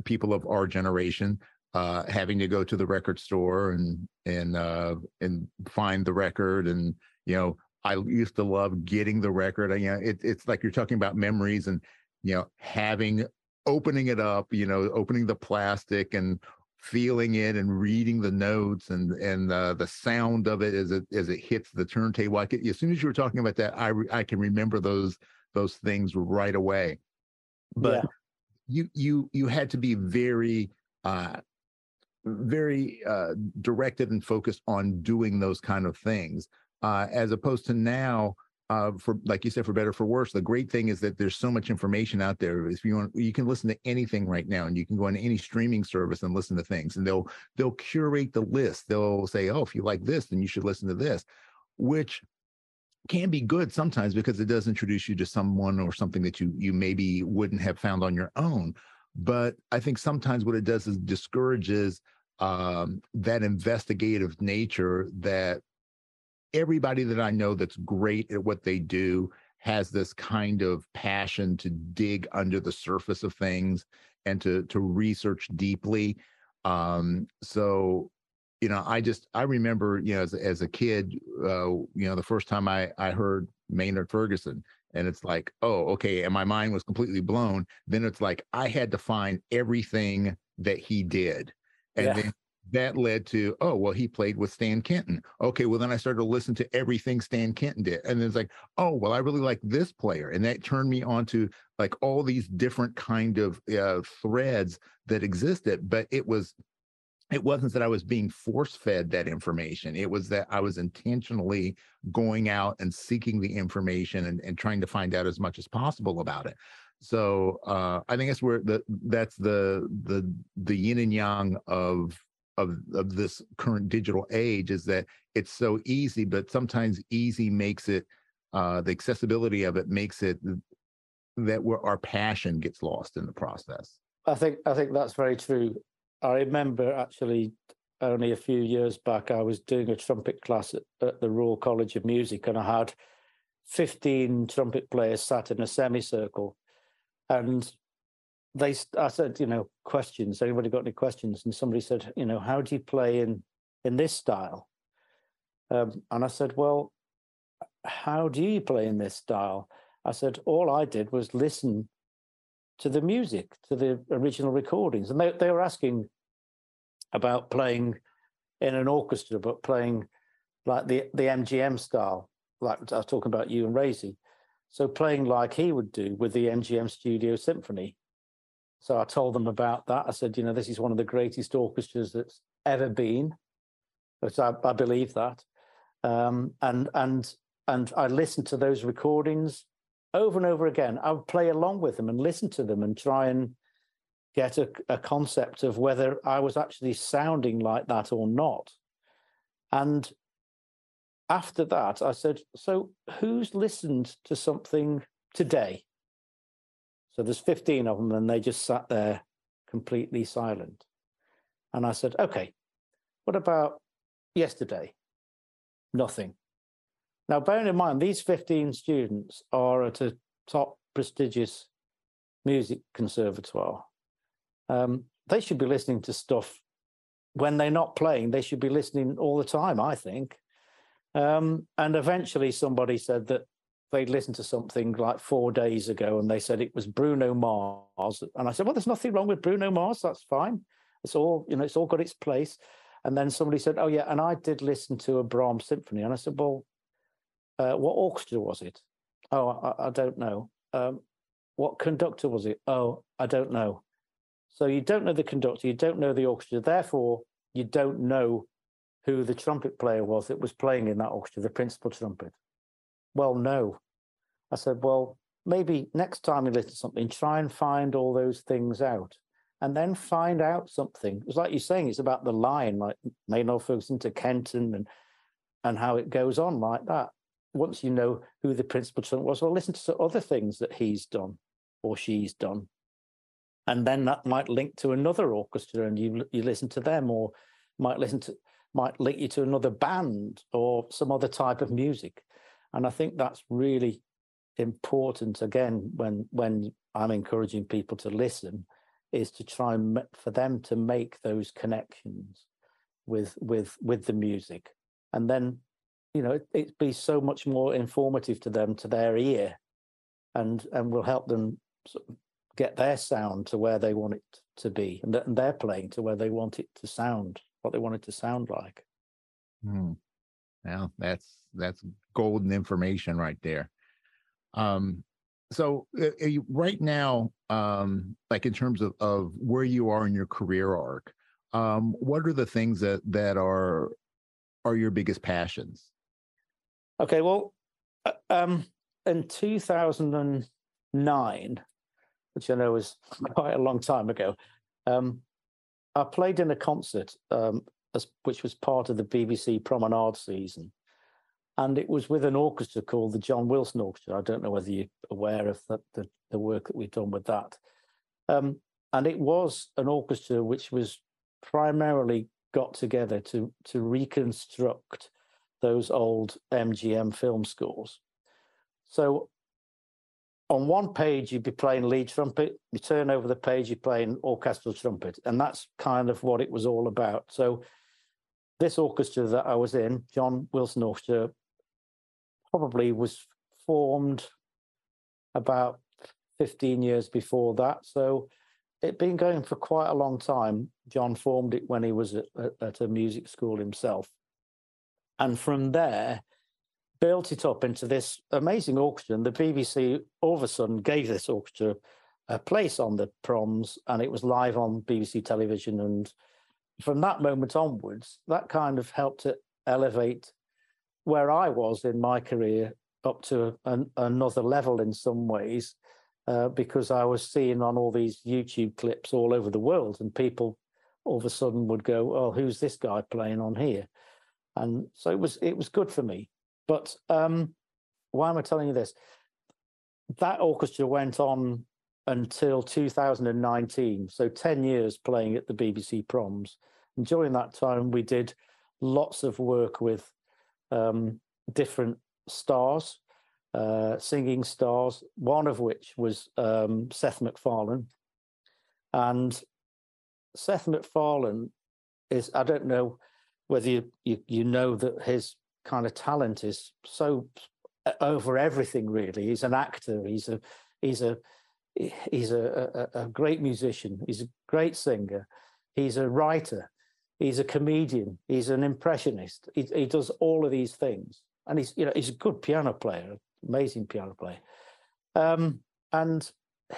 people of our generation uh, having to go to the record store and and uh, and find the record and you know I used to love getting the record. You know, it, it's like you're talking about memories and you know having opening it up, you know, opening the plastic and feeling it and reading the notes and and uh, the sound of it as it as it hits the turntable. I could, as soon as you were talking about that, I I can remember those those things right away. But yeah. you you you had to be very uh, very uh, directed and focused on doing those kind of things, uh, as opposed to now uh, for like you said, for better for worse. The great thing is that there's so much information out there. If you want, you can listen to anything right now, and you can go on any streaming service and listen to things, and they'll they'll curate the list. They'll say, oh, if you like this, then you should listen to this, which can be good sometimes because it does introduce you to someone or something that you you maybe wouldn't have found on your own. But I think sometimes what it does is discourages um, that investigative nature that everybody that I know that's great at what they do has this kind of passion to dig under the surface of things and to to research deeply. Um, so, you know, I just I remember, you know, as as a kid, uh, you know, the first time I I heard Maynard Ferguson, and it's like, oh, okay, and my mind was completely blown. Then it's like I had to find everything that he did, and yeah. then that led to oh well he played with stan kenton. Okay well then i started to listen to everything stan kenton did and then it's like oh well i really like this player and that turned me on to like all these different kind of uh, threads that existed but it was it wasn't that i was being force fed that information it was that i was intentionally going out and seeking the information and, and trying to find out as much as possible about it. So uh, I think that's where the that's the the the yin and yang of of of this current digital age is that it's so easy, but sometimes easy makes it uh, the accessibility of it makes it that where our passion gets lost in the process. I think I think that's very true. I remember actually only a few years back, I was doing a trumpet class at, at the Royal College of Music, and I had 15 trumpet players sat in a semicircle. And they I said, you know, questions. Anybody got any questions? And somebody said, you know, how do you play in in this style? Um, and I said, well, how do you play in this style? I said, all I did was listen to the music, to the original recordings, and they they were asking about playing in an orchestra, but playing like the the MGM style, like I was talking about Uan Racey. So playing like he would do with the MGM Studio Symphony So I told them about that. I said, you know, this is one of the greatest orchestras that's ever been, which I, I believe that. Um, and and and I listened to those recordings over and over again. I would play along with them and listen to them and try and get a, a concept of whether I was actually sounding like that or not. And after that, I said, So who's listened to something today? So there's 15 of them, and they just sat there completely silent. And I said, Okay, what about yesterday? Nothing. Now, bearing in mind, these 15 students are at a top prestigious music conservatoire. Um, they should be listening to stuff when they're not playing. They should be listening all the time, I think. Um, and eventually, somebody said that they'd listened to something like four days ago, and they said it was Bruno Mars. And I said, "Well, there's nothing wrong with Bruno Mars. That's fine. It's all you know. It's all got its place." And then somebody said, "Oh yeah," and I did listen to a Brahms symphony, and I said, "Well, uh, what orchestra was it? Oh, I, I don't know. Um, what conductor was it? Oh, I don't know. So you don't know the conductor, you don't know the orchestra, therefore you don't know who the trumpet player was that was playing in that orchestra, the principal trumpet. Well, no. I said, well, maybe next time you listen to something, try and find all those things out and then find out something. It's like you're saying, it's about the line, like Maynard Ferguson to Kenton and and how it goes on like that. Once you know who the principal trumpet was, well, listen to other things that he's done or she's done and then that might link to another orchestra and you you listen to them or might listen to might link you to another band or some other type of music and i think that's really important again when when i'm encouraging people to listen is to try and for them to make those connections with with with the music and then you know it, it be so much more informative to them to their ear and and will help them sort of get their sound to where they want it to be and, and they're playing to where they want it to sound what they want it to sound like hmm. Well that's that's golden information right there um so uh, you, right now um like in terms of of where you are in your career arc um what are the things that that are are your biggest passions okay well uh, um in 2009 which I know was quite a long time ago. Um, I played in a concert, um, as, which was part of the BBC Promenade season, and it was with an orchestra called the John Wilson Orchestra. I don't know whether you're aware of the, the, the work that we've done with that. Um, and it was an orchestra which was primarily got together to to reconstruct those old MGM film scores. So on one page you'd be playing lead trumpet you turn over the page you're playing orchestral trumpet and that's kind of what it was all about so this orchestra that i was in john wilson orchestra probably was formed about 15 years before that so it'd been going for quite a long time john formed it when he was at, at a music school himself and from there built it up into this amazing orchestra. And the BBC all of a sudden gave this orchestra a place on the proms, and it was live on BBC television. And from that moment onwards, that kind of helped to elevate where I was in my career up to an, another level in some ways, uh, because I was seeing on all these YouTube clips all over the world, and people all of a sudden would go, "Oh, who's this guy playing on here?" And so it was it was good for me. But um, why am I telling you this? That orchestra went on until 2019, so 10 years playing at the BBC Proms. And during that time, we did lots of work with um, different stars, uh, singing stars, one of which was um, Seth MacFarlane. And Seth MacFarlane is, I don't know whether you, you, you know that his kind of talent is so uh, over everything. Really, he's an actor. He's a he's a he's a, a, a great musician. He's a great singer. He's a writer. He's a comedian. He's an impressionist. He, he does all of these things, and he's you know he's a good piano player, amazing piano player. Um, and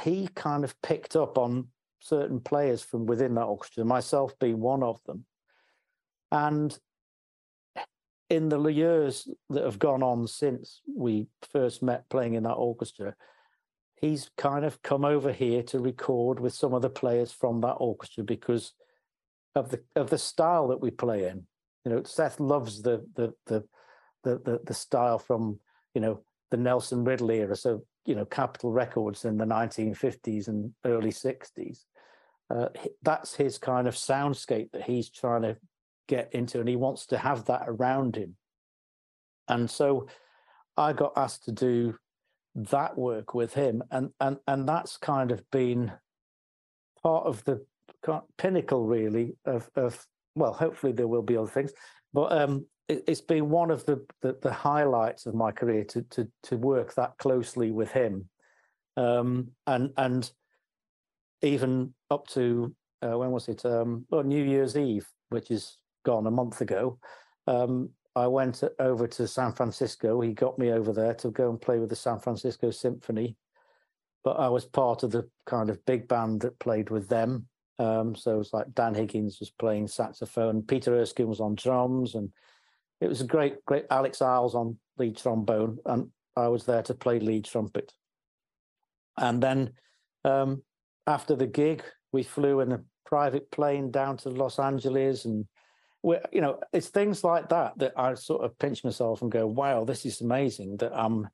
he kind of picked up on certain players from within that orchestra, myself being one of them. And in the years that have gone on since we first met playing in that orchestra, he's kind of come over here to record with some of the players from that orchestra because of the of the style that we play in. You know, Seth loves the the the the the, the style from you know the Nelson Riddle era, so you know Capitol Records in the 1950s and early 60s. Uh, that's his kind of soundscape that he's trying to get into, and he wants to have that around him. And so, I got asked to do that work with him, and and and that's kind of been part of the pinnacle, really, of of well, hopefully there will be other things, but um, it, has been one of the, the, the highlights of my career to to to work that closely with him, um, and and even up to uh, when was it? Um, well, New Year's Eve, which is gone a month ago. Um, I went over to San Francisco. He got me over there to go and play with the San Francisco Symphony, but I was part of the kind of big band that played with them. Um, so it was like Dan Higgins was playing saxophone, Peter Erskine was on drums, and it was a great, great. Alex Iles on lead trombone, and I was there to play lead trumpet. And then um, after the gig, we flew in a private plane down to Los Angeles, and you know, it's things like that that I sort of pinch myself and go, "Wow, this is amazing that I'm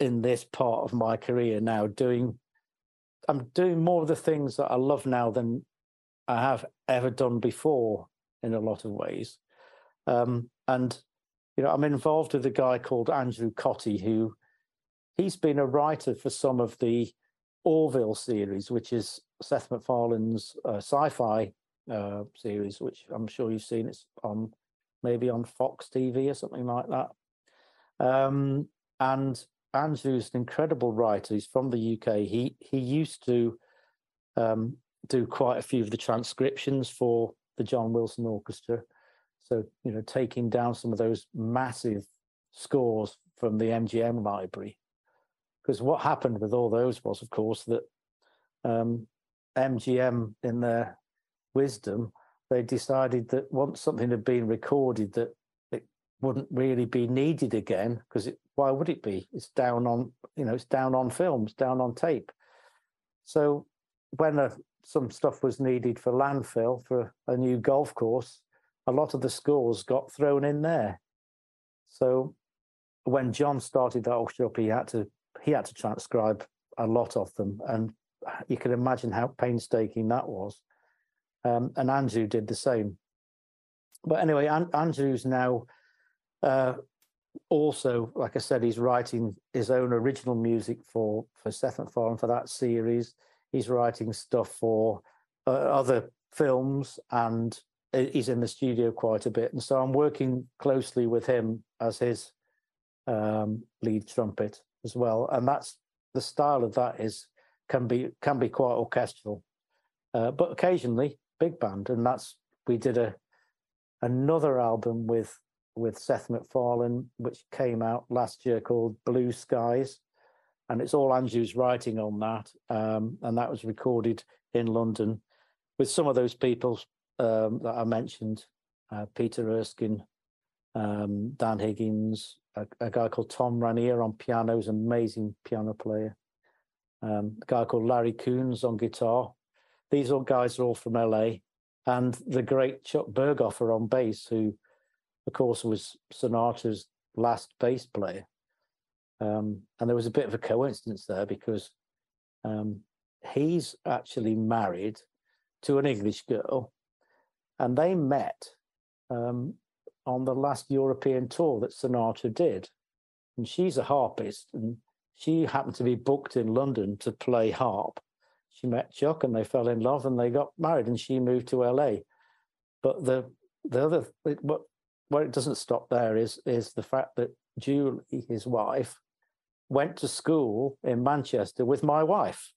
in this part of my career now doing I'm doing more of the things that I love now than I have ever done before in a lot of ways. Um, and you know, I'm involved with a guy called Andrew Cottee, who he's been a writer for some of the Orville series, which is Seth MacFarlane's uh, sci-fi uh, series, which I'm sure you've seen. It's on maybe on Fox TV or something like that. Um, and Andrew's an incredible writer. He's from the UK. He he used to um, do quite a few of the transcriptions for the John Wilson Orchestra. So you know, taking down some of those massive scores from the MGM library. Because what happened with all those was, of course, that um, MGM, in their wisdom, they decided that once something had been recorded, that it wouldn't really be needed again because why would it be? It's down on, you know, it's down on films, down on tape. So when a, some stuff was needed for landfill for a new golf course, a lot of the scores got thrown in there. So when John started that up, he had to he had to transcribe a lot of them, and you can imagine how painstaking that was. Um, and Andrew did the same. But anyway, An- Andrew's now uh, also, like I said, he's writing his own original music for for Seth MacFarlane for that series. He's writing stuff for uh, other films, and he's in the studio quite a bit. And so I'm working closely with him as his um, lead trumpet as well. And that's the style of that is can be can be quite orchestral, uh, but occasionally big band. And that's we did a another album with with Seth MacFarlane, which came out last year called Blue Skies. And it's all Andrew's writing on that. Um, and that was recorded in London with some of those people um, that I mentioned uh, Peter Erskine, um, Dan Higgins, a, a, guy called Tom Ranier on piano, who's an amazing piano player. Um, a guy called Larry Koonse on guitar. These all guys are all from LA. And the great Chuck Berghofer on bass, who of course, was Sinatra's last bass player. Um, and there was a bit of a coincidence there because um, he's actually married to an English girl, and they met um, on the last European tour that Sonata did. And she's a harpist, and she happened to be booked in London to play harp. She met Chuck, and they fell in love, and they got married, and she moved to LA. But the the other what where it doesn't stop there is is the fact that Julie, his wife, went to school in Manchester with my wife.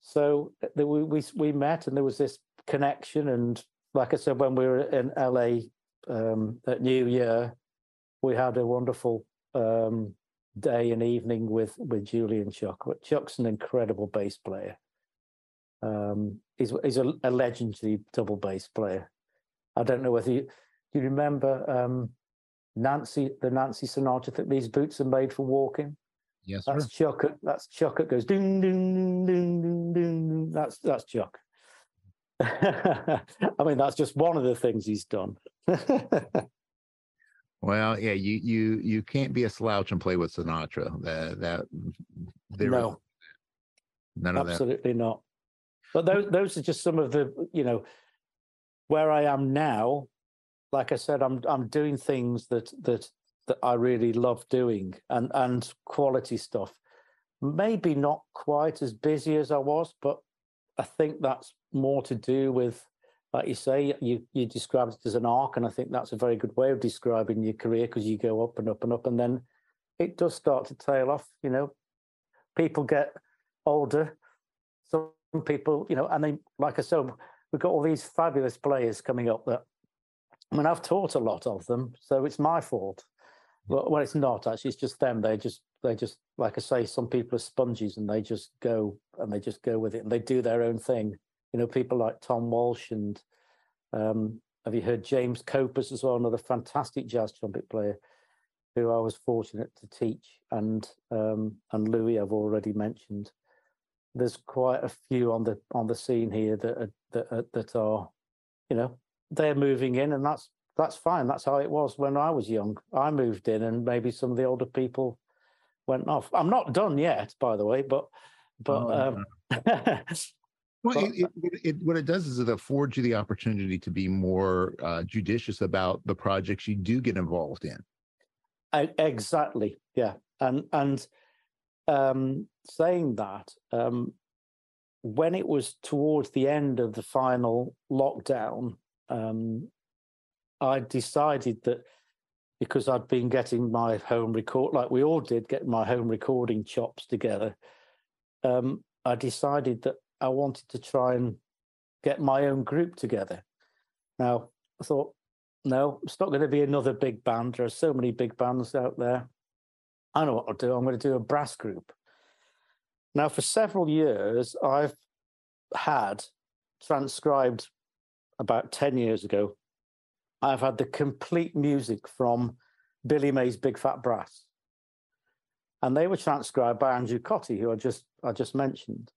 So uh, we we we met, and there was this connection. And like I said, when we were in LA um, at New Year, we had a wonderful um, day and evening with with Julie and Chuck. But Chuck's an incredible bass player. Um, he's he's a, a legendary double bass player. I don't know whether you do you remember um, Nancy the Nancy Sinatra that these boots are made for walking. Yes, That's Chuck. At, that's Chuck. It goes ding ding ding ding ding. That's that's Chuck. I mean, that's just one of the things he's done. Well, yeah, you you you can't be a slouch and play with Sinatra. That that there is no, none of that. absolutely not. But those those are just some of the you know where I am now. Like I said, I'm I'm doing things that that that I really love doing and and quality stuff. Maybe not quite as busy as I was, but I think that's more to do with like you say, you you described it as an arc, and I think that's a very good way of describing your career because you go up and up and up, and then it does start to tail off. You know, people get older. Some people, you know, and they like I said, we've got all these fabulous players coming up. That I mean, I've taught a lot of them, so it's my fault. Well, well, it's not actually. It's just them. They just they just like I say, some people are sponges and they just go and they just go with it and they do their own thing you know, people like Tom Walsh and um, have you heard James Copus as well, another fantastic jazz trumpet player who I was fortunate to teach, and um, and Louis I've already mentioned. There's quite a few on the on the scene here that are, that are, that are, you know, they're moving in, and that's that's fine. That's how it was when I was young. I moved in, and maybe some of the older people went off. I'm not done yet, by the way, but but Oh, um, Well, it, it, it, what it does is it affords you the opportunity to be more uh, judicious about the projects you do get involved in. E- Exactly. Yeah. And and um, saying that, um, when it was towards the end of the final lockdown, um, I decided that because I'd been getting my home record, like we all did, getting my home recording chops together, um, I decided that I wanted to try and get my own group together. Now, I thought, no, it's not going to be another big band. There are so many big bands out there. I know what I'll do. I'm going to do a brass group. Now, for several years, I've had transcribed about 10 years ago, I've had the complete music from Billy May's Big Fat Brass. And they were transcribed by Andrew Cottee, who I just I just mentioned.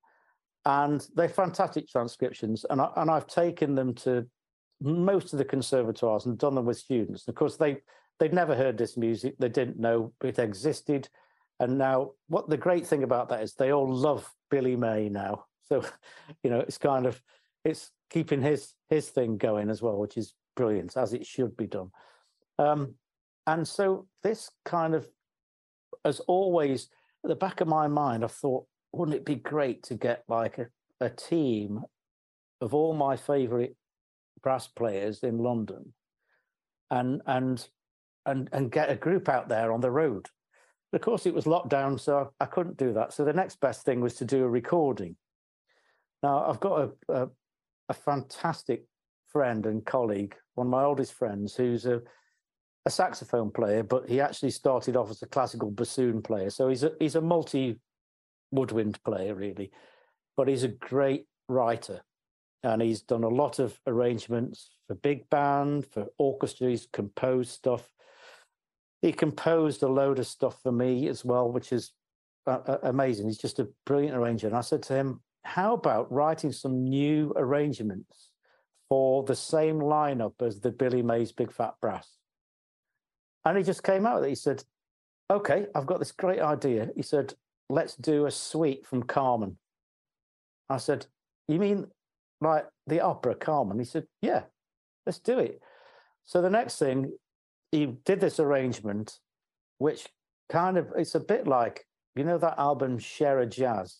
And they're fantastic transcriptions. And, I, and I've taken them to most of the conservatoires and done them with students. Of course, they they'd never heard this music. They didn't know it existed. And now, what the great thing about that is they all love Billy May now. So, you know, it's kind of it's keeping his his thing going as well, which is brilliant, as it should be done. Um, and so this kind of has always at the back of my mind, I thought, wouldn't it be great to get like a, a team of all my favorite brass players in London and and and and get a group out there on the road. Of course, it was locked down, so I couldn't do that. So the next best thing was to do a recording. Now I've got a a, a fantastic friend and colleague, one of my oldest friends, who's a a saxophone player, but he actually started off as a classical bassoon player. So he's a he's a multi woodwind player really, but he's a great writer, and he's done a lot of arrangements for big band, for orchestra. He's composed stuff. He composed a load of stuff for me as well, which is uh, uh, amazing. He's just a brilliant arranger. And I said to him, "How about writing some new arrangements for the same lineup as the Billy May's Big Fat Brass?" And he just came out with it. He said, "Okay, I've got this great idea." He said, "Let's do a suite from Carmen." I said, "You mean like the opera Carmen?" He said, "Yeah, let's do it." So the next thing, he did this arrangement, which kind of it's a bit like you know that album Scheherajazz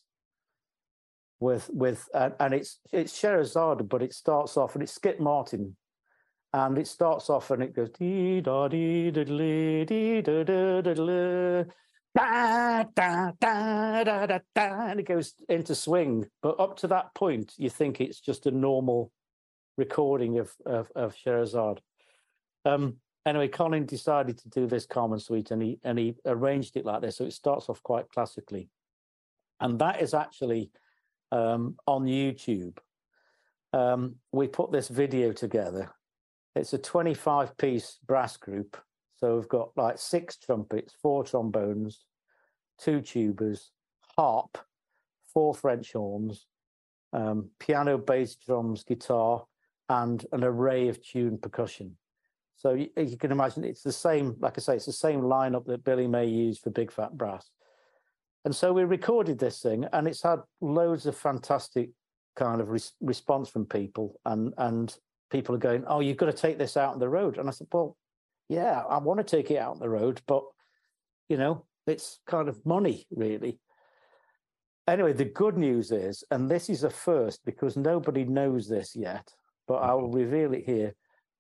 with with uh, and it's it's Scheherazade, but it starts off and it's Skip Martin, and it starts off and it goes dee da dee da dee da da da da da da da da da and it goes into swing. But up to that point, you think it's just a normal recording of of, of. Um, anyway, Colin decided to do this Carmen Suite, and he and he arranged it like this, so it starts off quite classically, and that is actually um, on YouTube. Um, we put this video together. It's a 25 piece brass group. So we've got like six trumpets, four trombones, two tubas, harp, four French horns, um, piano, bass, drums, guitar, and an array of tuned percussion. So you, you, can imagine it's the same, like I say, it's the same lineup that Billy May used for Big Fat Brass. And so we recorded this thing, and it's had loads of fantastic kind of res- response from people, and and people are going, "Oh, you've got to take this out on the road." And I said, "Well, yeah, I want to take it out on the road, but you know, it's kind of money, really." Anyway, the good news is, and this is a first because nobody knows this yet, but I will reveal it here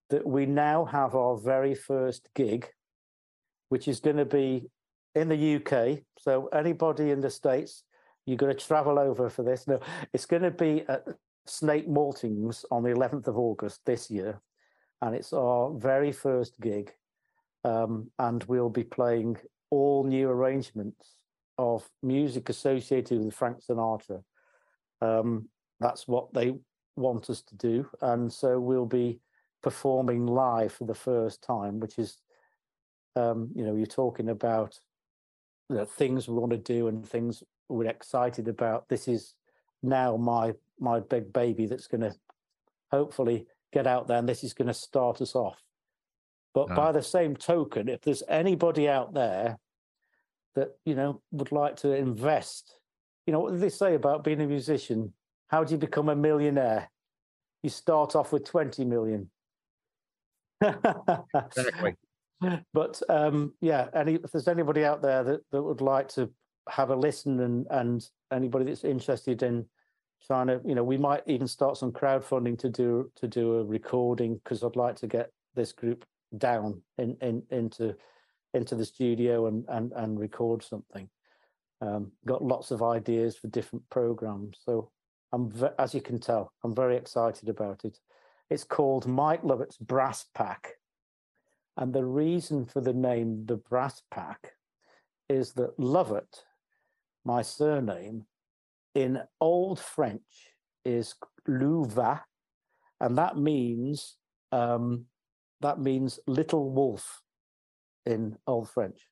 that we now have our very first gig, which is going to be in the UK. So anybody in the States, you're going to travel over for this. No, it's going to be at Snape Maltings on the 11th of August this year. And it's our very first gig. Um, and we'll be playing all new arrangements of music associated with Frank Sinatra. Um, that's what they want us to do. And so we'll be performing live for the first time, which is, um, you know, you're talking about the things we want to do and things we're excited about. This is now my my big baby that's going to hopefully get out there, and this is going to start us off. But by the same token, if there's anybody out there that you know would like to invest, you know what do they say about being a musician? How do you become a millionaire? You start off with twenty million. exactly. But um, yeah, any if there's anybody out there that, that would like to have a listen and and anybody that's interested in trying to, you know, we might even start some crowdfunding to do to do a recording because I'd like to get this group down in, in into into the studio and and and record something. Um, got lots of ideas for different programs, so I'm as you can tell, I'm very excited about it. It's called Mike Lovatt's Brass Pack, and the reason for the name the Brass Pack is that Lovatt, my surname, in Old French is Louva, and that means um, that means little wolf in Old French.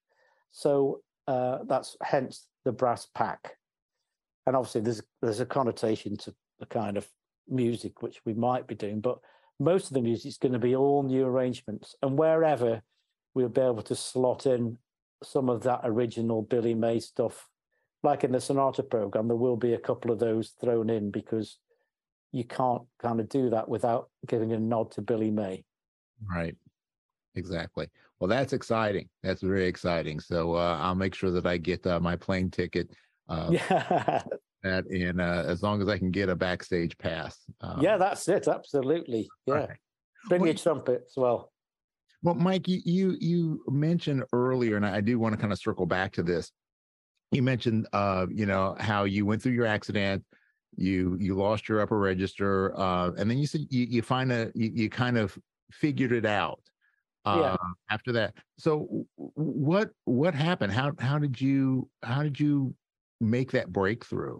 So uh, that's hence the brass pack, and obviously there's there's a connotation to the kind of music which we might be doing, but most of the music is going to be all new arrangements, and wherever we'll be able to slot in some of that original Billy May stuff like in the Sinatra program, there will be a couple of those thrown in because you can't kind of do that without giving a nod to Billy May. Right. Exactly. Well, that's exciting. That's very exciting. So uh, I'll make sure that I get uh, my plane ticket. Uh, yeah. That in uh, as long as I can get a backstage pass. Um, yeah, that's it. Absolutely. Yeah. Right. Bring well, your trumpet as well. Well, Mike, you you you mentioned earlier, and I do want to kind of circle back to this you mentioned uh, you know how you went through your accident you you lost your upper register uh, and then you said you, you find a you, you kind of figured it out uh, yeah. after that. So what what happened? How how did you how did you make that breakthrough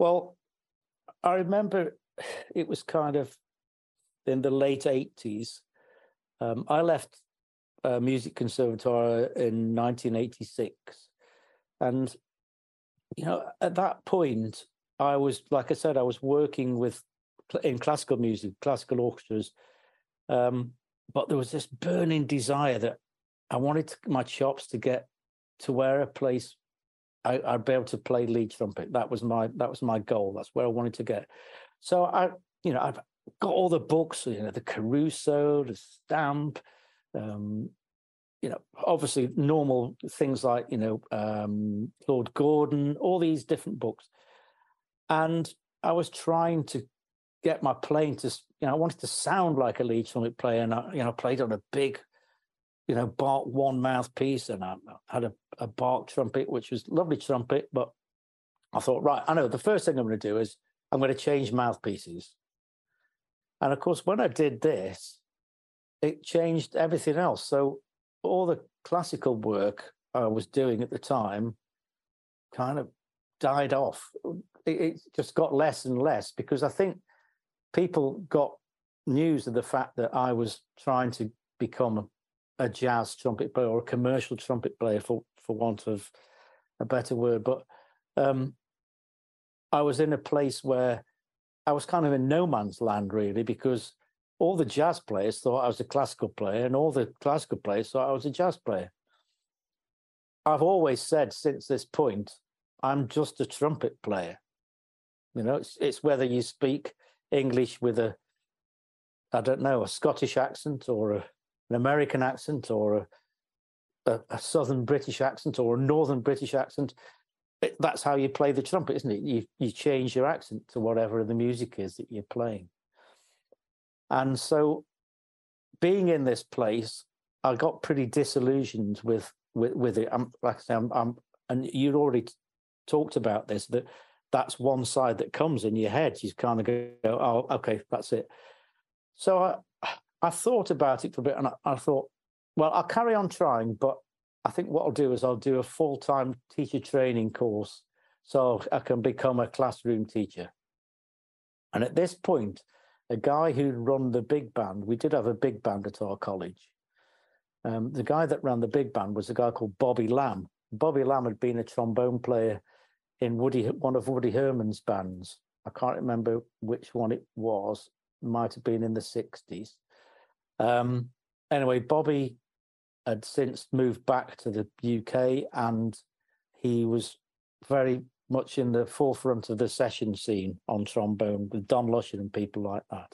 well, I remember it was kind of in the late 80s. Um, I left uh, Music Conservatoire in 1986. And, you know, at that point, I was, like I said, I was working with in classical music, classical orchestras. Um, but there was this burning desire that I wanted to, my chops to get to where a place I, would be able to play lead trumpet. That was my that was my goal. That's where I wanted to get. So I, you know, I've got all the books. You know, the Caruso, the Stamp. Um, you know, obviously normal things like you know um, Claude Gordon, all these different books, and I was trying to get my playing to. You know, I wanted to sound like a lead trumpet player, and I, you know, played on a big you know, Bach one mouthpiece, and I had a, a Bach trumpet, which was lovely trumpet. But I thought, right, I know the first thing I'm going to do is I'm going to change mouthpieces. And of course, when I did this, it changed everything else. So all the classical work I was doing at the time kind of died off. It, it just got less and less because I think people got news of the fact that I was trying to become a jazz trumpet player or a commercial trumpet player, for for want of a better word. But um, I was in a place where I was kind of in no man's land, really, because all the jazz players thought I was a classical player, and all the classical players thought I was a jazz player. I've always said since this point, I'm just a trumpet player. You know, it's, it's whether you speak English with a, I don't know, a Scottish accent or a an American accent or a, a, a Southern British accent or a Northern British accent. It, that's how you play the trumpet, isn't it? You you change your accent to whatever the music is that you're playing. And so, being in this place, I got pretty disillusioned with with, with it. I'm like I say, I'm, I'm and you'd already talked about this that that's one side that comes in your head. You kind of go, oh, okay, that's it. So I, I thought about it for a bit and I, I thought, well, I'll carry on trying, but I think what I'll do is I'll do a full time teacher training course so I can become a classroom teacher. And at this point, a guy who'd run the big band, we did have a big band at our college. Um, the guy that ran the big band was a guy called Bobby Lamb. Bobby Lamb had been a trombone player in Woody, one of Woody Herman's bands. I can't remember which one it was. Might have been in the 60s. Um, anyway, Bobby had since moved back to the UK and he was very much in the forefront of the session scene on trombone with Don Lusher and people like that.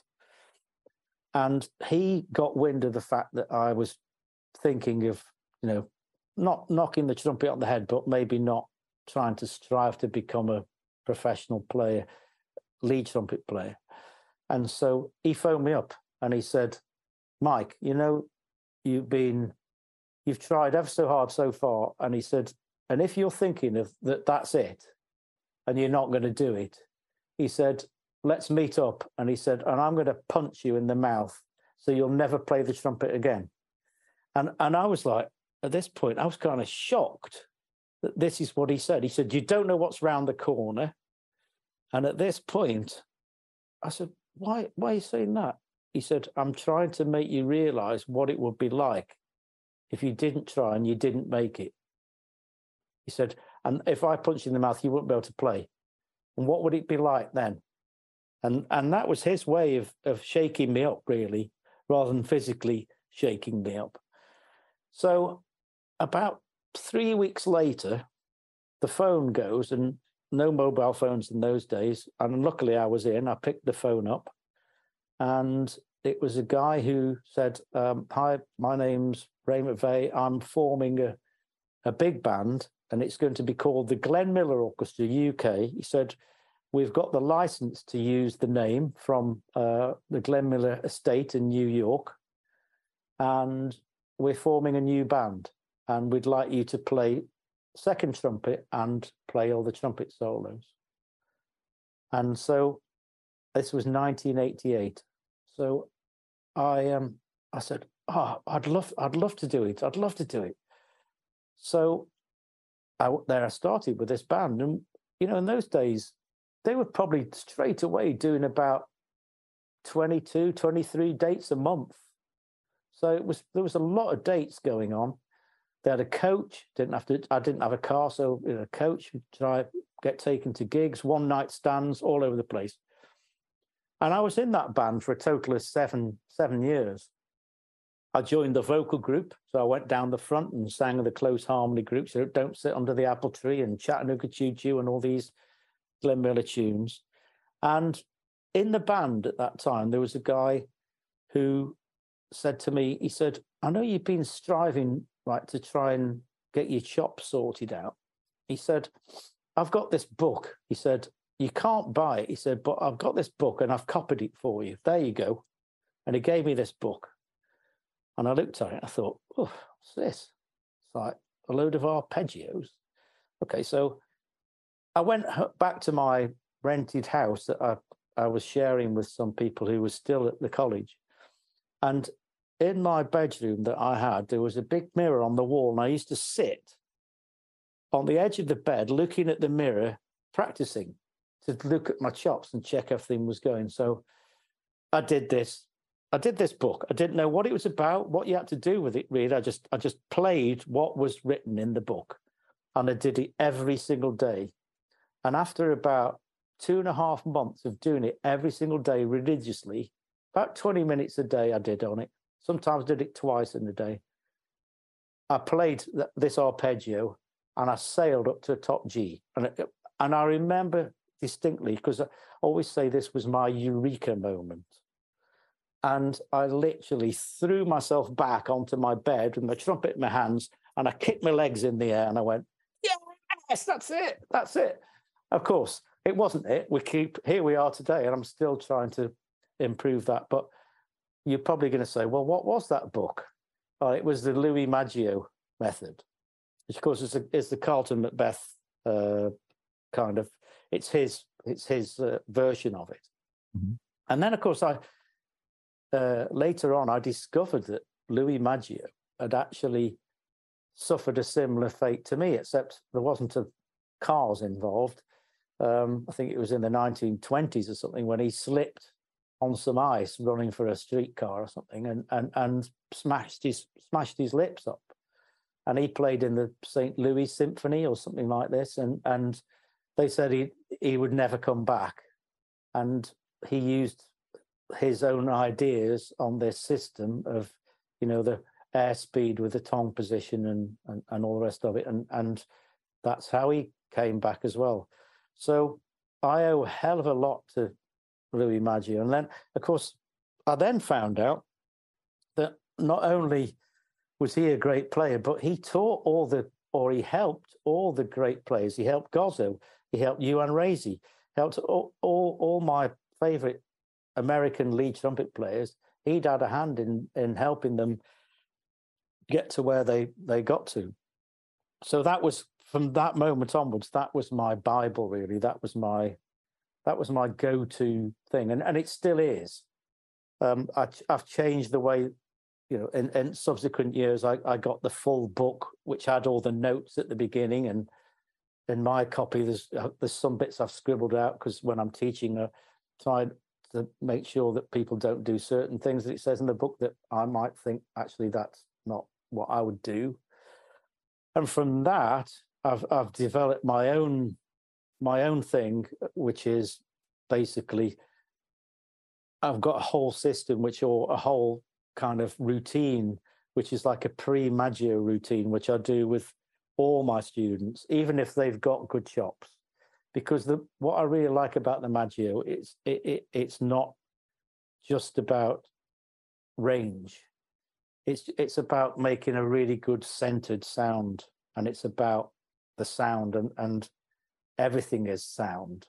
And he got wind of the fact that I was thinking of, you know, not knocking the trumpet on the head, but maybe not trying to strive to become a professional player, lead trumpet player. And so he phoned me up and he said, Mike, you know, you've been, you've tried ever so hard so far. And he said, and if you're thinking of that, that's it, and you're not going to do it, he said, let's meet up. And he said, and I'm going to punch you in the mouth so you'll never play the trumpet again. And and I was like, at this point, I was kind of shocked that this is what he said. He said, You don't know what's round the corner. And at this point, I said, Why why are you saying that? He said, I'm trying to make you realize what it would be like if you didn't try and you didn't make it. He said, and if I punched you in the mouth, you wouldn't be able to play. And what would it be like then? And and that was his way of of shaking me up, really, rather than physically shaking me up. So about three weeks later, the phone goes and no mobile phones in those days. And luckily I was in, I picked the phone up and it was a guy who said, um, "Hi, my name's Ray McVay. I'm forming a a big band, and it's going to be called the Glenn Miller Orchestra UK." He said, "We've got the license to use the name from uh, the Glenn Miller estate in New York, and we're forming a new band, and we'd like you to play second trumpet and play all the trumpet solos." And so this was 1988. So I um I said, "Oh, I'd love I'd love to do it. I'd love to do it." So I there I started with this band, and you know, in those days, they were probably straight away doing about 22, 23 dates a month. So it was there was a lot of dates going on. They had a coach. Didn't have to. I didn't have a car, so you know, a coach would try get taken to gigs, one night stands all over the place. And I was in that band for a total of seven seven years. I joined the vocal group, so I went down the front and sang in the close harmony group. So don't sit under the apple tree and Chattanooga Choo Choo and all these Glenn Miller tunes. And in the band at that time, there was a guy who said to me, he said, I know you've been striving right to try and get your chops sorted out. He said, I've got this book. He said, You can't buy it. He said, But I've got this book and I've copied it for you. There you go. And he gave me this book. And I looked at it I thought, Oh, what's this? It's like a load of arpeggios. Okay, so I went back to my rented house that I, I was sharing with some people who were still at the college. And in my bedroom that I had, there was a big mirror on the wall, and I used to sit on the edge of the bed looking at the mirror, practicing to look at my chops and check everything was going. So I did this. I did this book. I didn't know what it was about, what you had to do with it, really. I just I just played what was written in the book. And I did it every single day. And after about two and a half months of doing it every single day religiously, about 20 minutes a day I did on it. Sometimes did it twice in a day. I played this arpeggio and I sailed up to a top G. And, it, and I remember distinctly because I always say this was my eureka moment. And I literally threw myself back onto my bed with my trumpet in my hands and I kicked my legs in the air and I went, Yes, that's it. That's it. Of course, it wasn't it. We keep here we are today, and I'm still trying to improve that. But you're probably going to say, well, what was that book? Oh, it was the Louis Maggio method, which of course is, a, is the Carlton Macbeth uh, kind of. It's his it's his uh, version of it. Mm-hmm. And then, of course, I uh, later on I discovered that Louis Maggio had actually suffered a similar fate to me, except there wasn't a cars involved. Um, I think it was in the 1920s or something when he slipped on some ice running for a streetcar or something and and and smashed his smashed his lips up and he played in the St. Louis Symphony or something like this and and they said he he would never come back and he used his own ideas on this system of you know the airspeed with the tongue position and, and and all the rest of it and and that's how he came back as well so I owe a hell of a lot to Louis Maggio. And then, of course, I then found out that not only was he a great player, but he taught all the, or he helped all the great players. He helped Gozzo, he helped Uan Rasey, helped all, all, all my favorite American lead trumpet players. He'd had a hand in in helping them get to where they they got to. So that was from that moment onwards. That was my Bible, really. That was my that was my go-to thing, and and it still is. Um, I, have changed the way, you know, in, in subsequent years, I, I got the full book, which had all the notes at the beginning, and in my copy, there's uh, there's some bits I've scribbled out because when I'm teaching, I try to make sure that people don't do certain things that it says in the book that I might think actually that's not what I would do. And from that, I've I've developed my own my own thing, which is basically I've got a whole system, which or a whole kind of routine, which is like a pre-Maggio routine, which I do with all my students, even if they've got good chops. Because the what I really like about the Maggio, it's it, it it's not just about range. It's it's about making a really good centered sound, and it's about the sound and and everything is sound.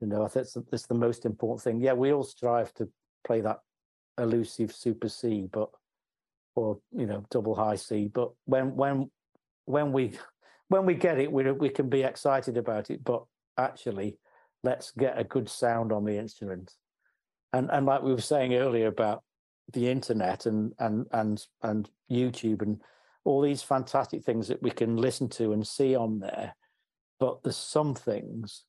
You know, I think that's, that's the most important thing. Yeah, we all strive to play that elusive super C, but or you know double high C. But when when when we when we get it, we we can be excited about it. But actually, let's get a good sound on the instrument. And and like we were saying earlier about the internet and and and and YouTube and all these fantastic things that we can listen to and see on there. But there's some things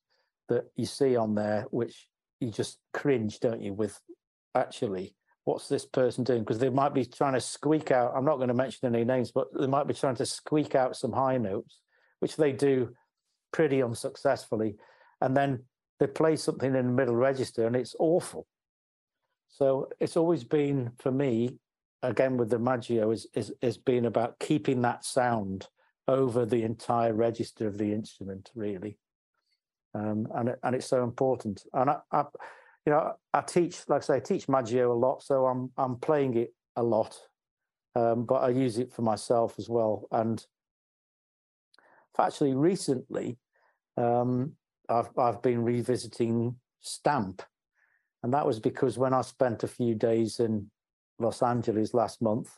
that you see on there which you just cringe, don't you? With actually, what's this person doing? Because they might be trying to squeak out. I'm not going to mention any names, but they might be trying to squeak out some high notes, which they do pretty unsuccessfully, and then they play something in the middle register and it's awful. So it's always been for me, again with the Maggio, is is is been about keeping that sound over the entire register of the instrument, really. Um, and and it's so important. And I, I, you know, I teach, like I say, I teach Maggio a lot, so I'm I'm playing it a lot, um, but I use it for myself as well. And actually, recently, um, I've I've been revisiting Stamp, and that was because when I spent a few days in Los Angeles last month,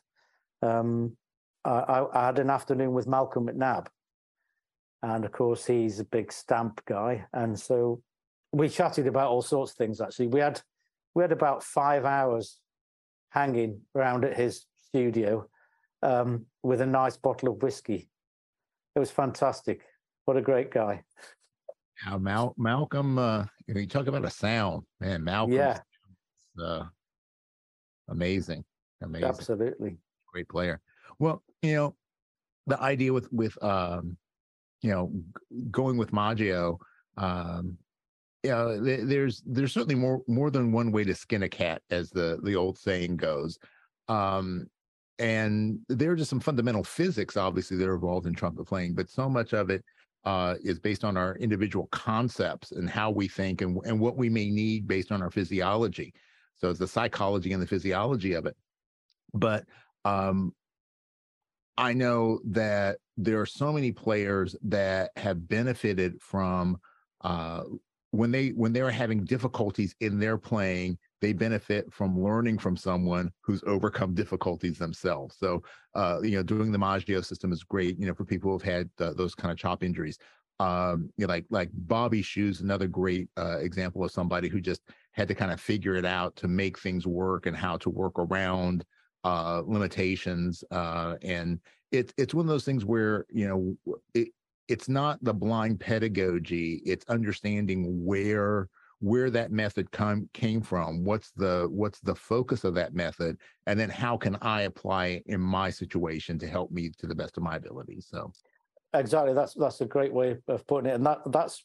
um, I, I, had an afternoon with Malcolm McNab, and of course he's a big Stamp guy, and so we chatted about all sorts of things. Actually, we had we had about five hours hanging around at his studio um, with a nice bottle of whiskey. It was fantastic. What a great guy. Now, Mal- Malcolm, uh, you talk about a sound, man. Malcolm, yeah, uh, amazing, amazing, absolutely great player. Well, you know, the idea with with um, you know, going with Maggio, um, know, there's there's certainly more more than one way to skin a cat, as the the old saying goes. Um, and there are just some fundamental physics, obviously, that are involved in trumpet playing, but so much of it uh, is based on our individual concepts and how we think and, and what we may need based on our physiology. So it's the psychology and the physiology of it. But um, I know that there are so many players that have benefited from uh, when they when they're having difficulties in their playing they benefit from learning from someone who's overcome difficulties themselves so uh, you know doing the maggio system is great you know for people who've had uh, those kind of chop injuries um, you know, like like Bobby Shew's, another great uh, example of somebody who just had to kind of figure it out to make things work and how to work around uh, limitations. Uh, and it's it's one of those things where you know it, it's not the blind pedagogy it's understanding where where that method come came from what's the what's the focus of that method and then how can i apply it in my situation to help me to the best of my ability so. Exactly that's that's a great way of putting it and that that's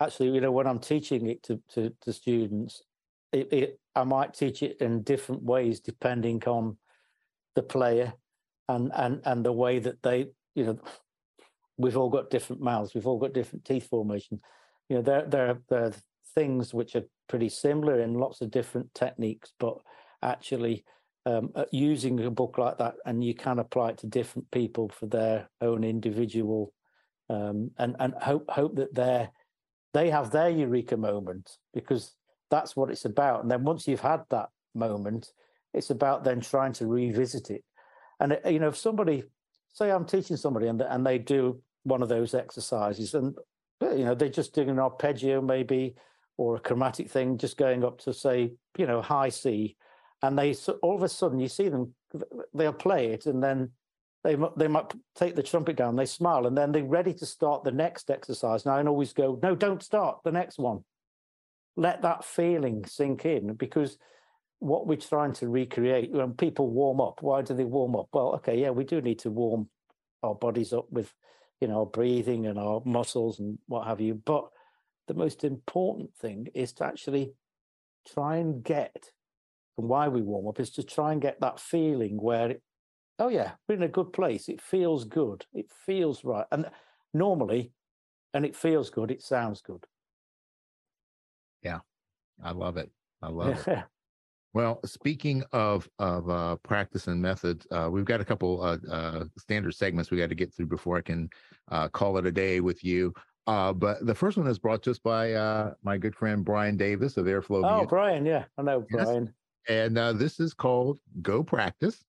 actually you know when i'm teaching it to to, to students it, it, i might teach it in different ways depending on the player and and and the way that they you know we've all got different mouths, we've all got different teeth formation. You know, there there there are things which are pretty similar in lots of different techniques, but actually um, uh, using a book like that and you can apply it to different people for their own individual um, and and hope hope that they they have their eureka moment because that's what it's about. And then once you've had that moment, it's about then trying to revisit it. And uh, you know, if somebody say I'm teaching somebody and and they do one of those exercises. And you know, they're just doing an arpeggio maybe or a chromatic thing, just going up to say, you know, high C, and they all of a sudden you see them, they'll play it, and then they they might take the trumpet down, they smile, and then they're ready to start the next exercise. Now I always go, no, don't start the next one. Let that feeling sink in because what we're trying to recreate when people warm up, why do they warm up? Well, okay, yeah, we do need to warm our bodies up with you know, breathing and our muscles and what have you. But the most important thing is to actually try and get, and why we warm up is to try and get that feeling where, it, oh yeah, we're in a good place. It feels good. It feels right. And normally, and it feels good, it sounds good. Yeah, I love it. I love it. Well, speaking of of uh, practice and methods, uh, we've got a couple uh, uh standard segments we got to get through before I can uh, call it a day with you. Uh, but the first one is brought to us by my good friend Bryan Davis of Airflow. Oh, Bryan, yeah, I know Bryan. Yes. And this is called Go Practice.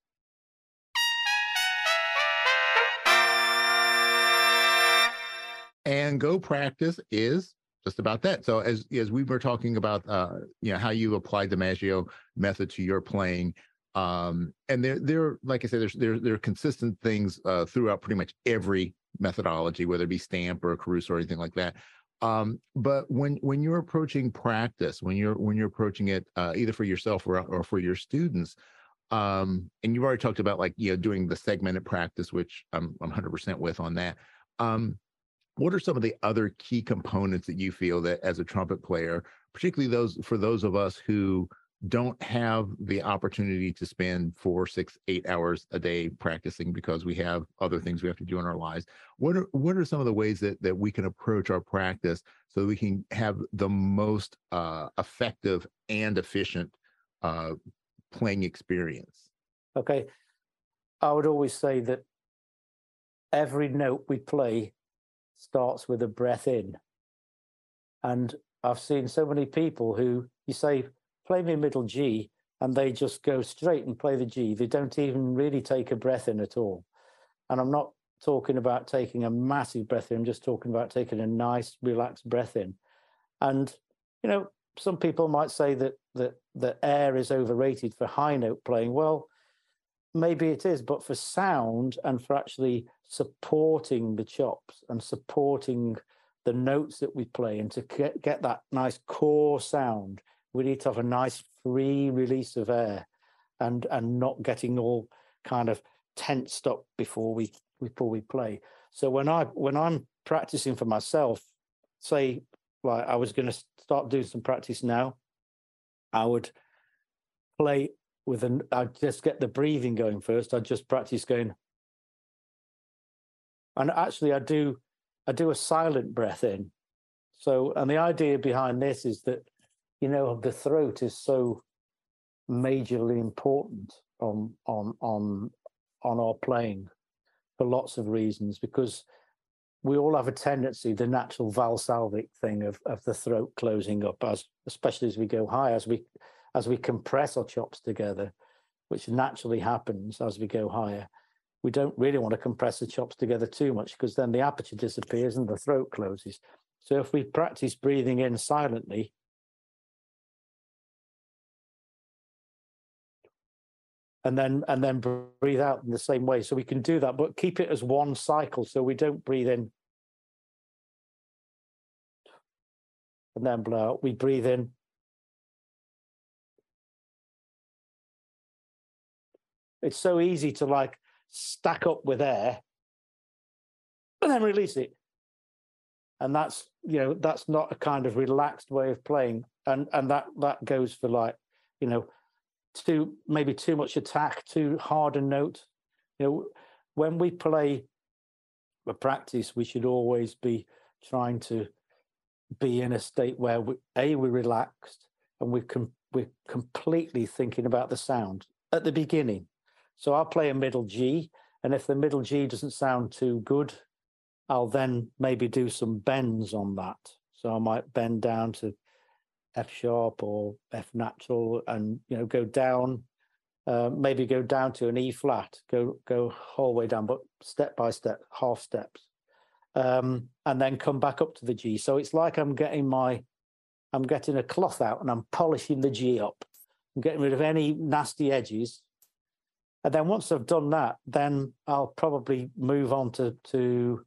And Go Practice is just about that. So as as we were talking about, uh, you know, how you applied the Maggio method to your playing, um, and there there, like I said, there's there there are consistent things uh, throughout pretty much every methodology, whether it be Stamp or Caruso or anything like that. Um, but when when you're approaching practice, when you're when you're approaching it uh, either for yourself or or for your students, um, and you've already talked about like you know doing the segmented practice, which I'm I'm 100% with on that. Um, what are some of the other key components that you feel that as a trumpet player, particularly those for those of us who don't have the opportunity to spend four, six, eight hours a day practicing because we have other things we have to do in our lives. What are what are some of the ways that that we can approach our practice so we can have the most uh, effective and efficient uh, playing experience? Okay, I would always say that every note we play starts with a breath in, and I've seen so many people who you say play me middle G, and they just go straight and play the G. They don't even really take a breath in at all. And I'm not talking about taking a massive breath in, I'm just talking about taking a nice, relaxed breath in. And, you know, some people might say that that the air is overrated for high note playing. Well, maybe it is, but for sound and for actually supporting the chops and supporting the notes that we play and to get, get that nice core sound, we need to have a nice free release of air and and not getting all kind of tensed up before we before we play. So when I when I'm practicing for myself, say like I was going to start doing some practice now, I would play with an I'd just get the breathing going first. I'd just practice going. And actually I do I do a silent breath in. So and the idea behind this is that you know, the throat is so majorly important on on on on our playing for lots of reasons because we all have a tendency, the natural valsalvic thing of, of the throat closing up as especially as we go high, as we as we compress our chops together, which naturally happens as we go higher. We don't really want to compress the chops together too much because then the aperture disappears and the throat closes. So if we practice breathing in silently, and then and then breathe out in the same way. So we can do that, but keep it as one cycle so we don't breathe in and then blow out. We breathe in. It's so easy to like stack up with air and then release it. And that's you know, that's not a kind of relaxed way of playing. And and that that goes for like, you know, too maybe too much attack, too hard a note. You know, when we play a practice, we should always be trying to be in a state where we, a we're relaxed and we can we're completely thinking about the sound at the beginning. So I'll play a middle G, and if the middle G doesn't sound too good, I'll then maybe do some bends on that. So I might bend down to F sharp or F natural, and you know go down, uh, maybe go down to an E flat, go go whole way down, but step by step, half steps, um, and then come back up to the G. So it's like I'm getting my, I'm getting a cloth out and I'm polishing the G up, I'm getting rid of any nasty edges, and then once I've done that, then I'll probably move on to to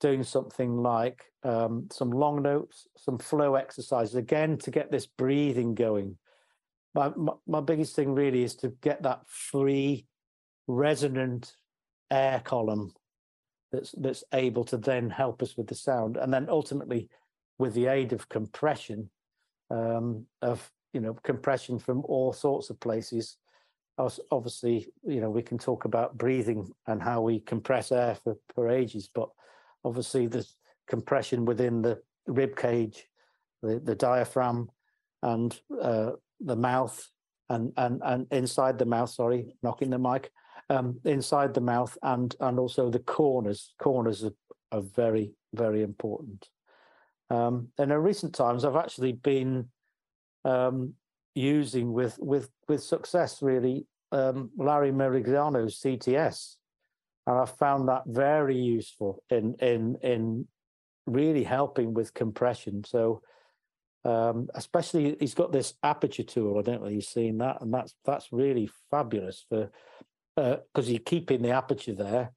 doing something like um, some long notes, some flow exercises, again, to get this breathing going. My, my, my biggest thing really is to get that free, resonant air column that's that's able to then help us with the sound, and then ultimately, with the aid of compression, um, of you know compression from all sorts of places. Obviously, you know we can talk about breathing and how we compress air for, for ages, but obviously there's compression within the rib cage, the, the diaphragm, and uh, the mouth, and, and and inside the mouth. Sorry, knocking the mic. Um, inside the mouth, and and also the corners. Corners are, are very very important. Um, and in recent times, I've actually been um, using with with with success really um, Larry Merigliano's CTS and I found that very useful in in in really helping with compression. So um, especially he's got this aperture tool. I don't know if you've seen that, and that's that's really fabulous for because uh, you're keeping the aperture there,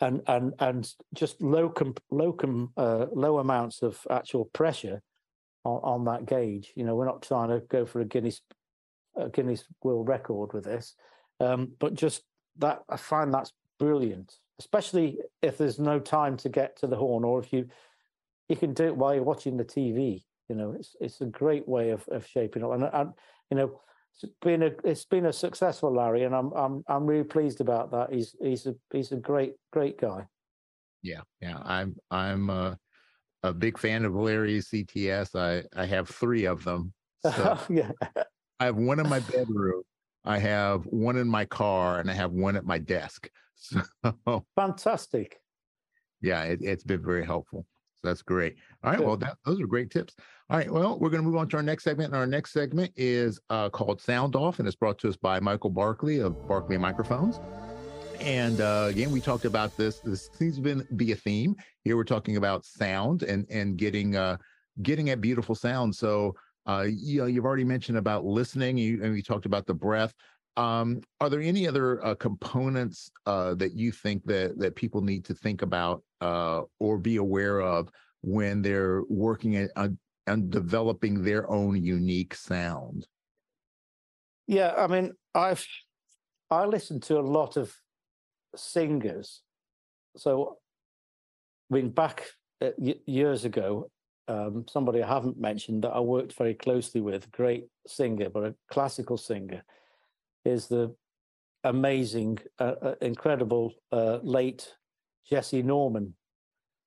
and and and just low comp, low com, uh, low amounts of actual pressure on, on that gauge. You know, we're not trying to go for a Guinness a Guinness World Record with this, um, but just that I find that's brilliant. especially if there's no time to get to the horn, or if you you can do it while you're watching the TV. You know, it's it's a great way of, of shaping up, and, and you know, it's been a it's been a successful Larry, and I'm I'm I'm really pleased about that. He's he's a he's a great great guy. Yeah, yeah, I'm I'm a, a big fan of Larry's CTS. I I have three of them. So yeah, I have one in my bedroom. I have one in my car, and I have one at my desk. So fantastic. yeah, it, it's been very helpful. So that's great. All right. Good. Well, that, those are great tips. All right. Well, we're going to move on to our next segment. And our next segment is uh, called Sound Off, and it's brought to us by Michael Barkley of Barkley Microphones. And uh, again, we talked about this. This seems to be a theme. Here we're talking about sound and and getting uh, getting at beautiful sound. So uh, you know, you've already mentioned about listening. You and we talked about the breath. Um, are there any other uh, components uh, that you think that that people need to think about uh, or be aware of when they're working on developing their own unique sound? Yeah, I mean, I've I listen to a lot of singers. So, I mean, back uh, years ago, um, somebody I haven't mentioned that I worked very closely with, great singer, but a classical singer, is the amazing, uh, uh, incredible uh, late Jessye Norman,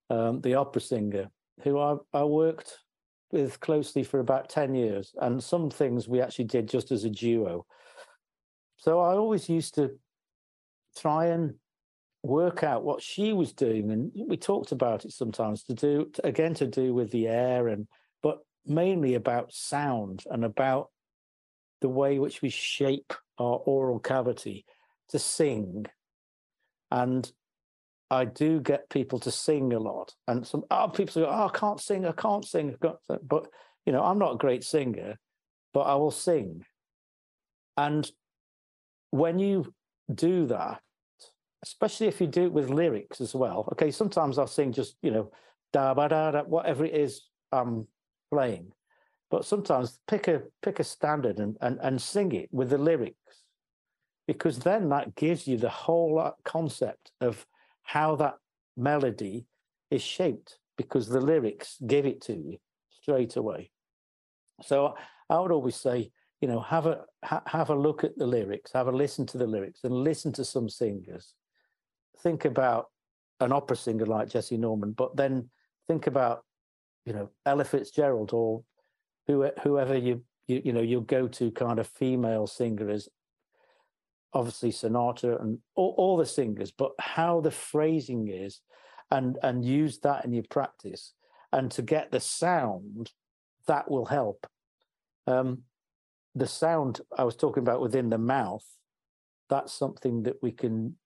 um, the opera singer, who I, I worked with closely for about 10 years. And some things we actually did just as a duo. So I always used to try and work out what she was doing. And we talked about it sometimes to do, again, to do with the air and, but mainly about sound and about the way which we shape our oral cavity to sing. And I do get people to sing a lot, and some ah, oh, people say, "Oh, I can't sing." I can't sing." But you know, I'm not a great singer, but I will sing. And when you do that, especially if you do it with lyrics as well, okay, sometimes I'll sing just you know, da ba da da, whatever it is I'm playing, but sometimes pick a pick a standard and and and sing it with the lyrics, because then that gives you the whole concept of how that melody is shaped because the lyrics give it to you straight away. So I would always say, you know, have a ha- have a look at the lyrics, have a listen to the lyrics, and listen to some singers. Think about an opera singer like Jessye Norman, but then think about, you know, Ella Fitzgerald or who, whoever you you you know your go-to kind of female singer is obviously Sinatra and all, all the singers, but how the phrasing is, and and use that in your practice, and to get the sound, that will help. Um, the sound I was talking about within the mouth, that's something that we can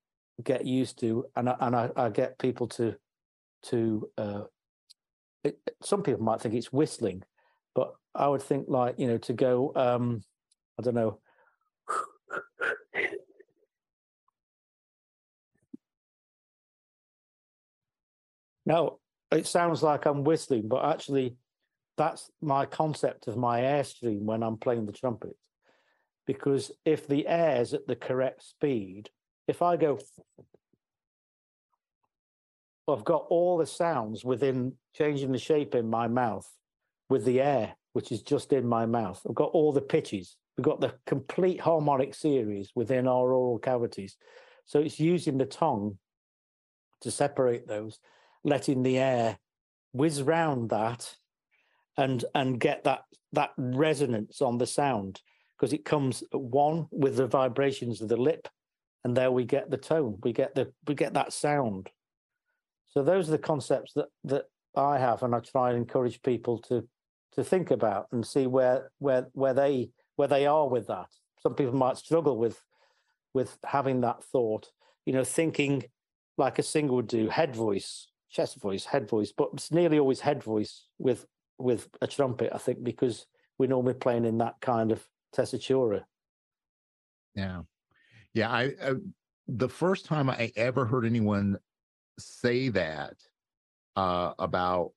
get used to, and I, and I, I get people to to. Uh, it, some people might think it's whistling, but I would think like you know to go. Um, I don't know. No, it sounds like I'm whistling, but actually, that's my concept of my airstream when I'm playing the trumpet. Because if the air's at the correct speed, if I go, I've got all the sounds within changing the shape in my mouth with the air, which is just in my mouth. I've got all the pitches. We've got the complete harmonic series within our oral cavities. So it's using the tongue to separate those letting the air whiz round that and and get that that resonance on the sound because it comes one with the vibrations of the lip and there we get the tone we get the we get that sound. So those are the concepts that that i have and i try and encourage people to to think about and see where where where they where they are with that. Some people might struggle with with having that thought you know thinking like a singer would do head voice chest voice, head voice, but it's nearly always head voice with with a trumpet, I think, because we're normally playing in that kind of tessitura. Yeah, yeah. I, I the first time I ever heard anyone say that uh, about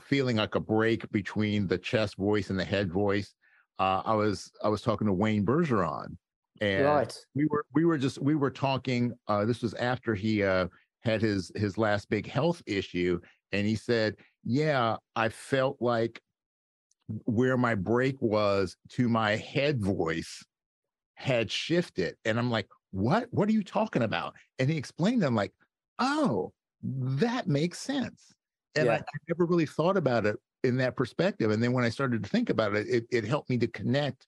feeling like a break between the chest voice and the head voice, uh, I was I was talking to Wayne Bergeron, and right. we were we were just we were talking. Uh, this was after he uh, had his his last big health issue, and he said, "Yeah, I felt like where my break was to my head voice had shifted," and I'm like, "What? What are you talking about?" And he explained. I'm like, "Oh, that makes sense." And I, Yeah. I never really thought about it in that perspective. And then when I started to think about it, it, it helped me to connect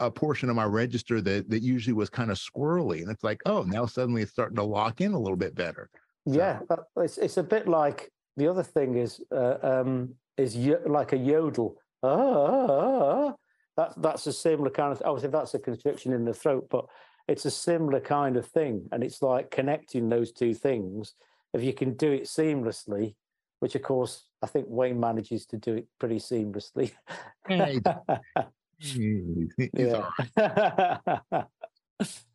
a portion of my register that that usually was kind of squirrely. And it's like, oh, now suddenly it's starting to lock in a little bit better. Yeah, uh, it's it's a bit like the other thing is uh, um, is yo- like a yodel. Ah, ah, ah. That's that's a similar kind of. Obviously, that's a constriction in the throat, but it's a similar kind of thing, and it's like connecting those two things. If you can do it seamlessly, which of course I think Wayne manages to do it pretty seamlessly. Hey, yeah.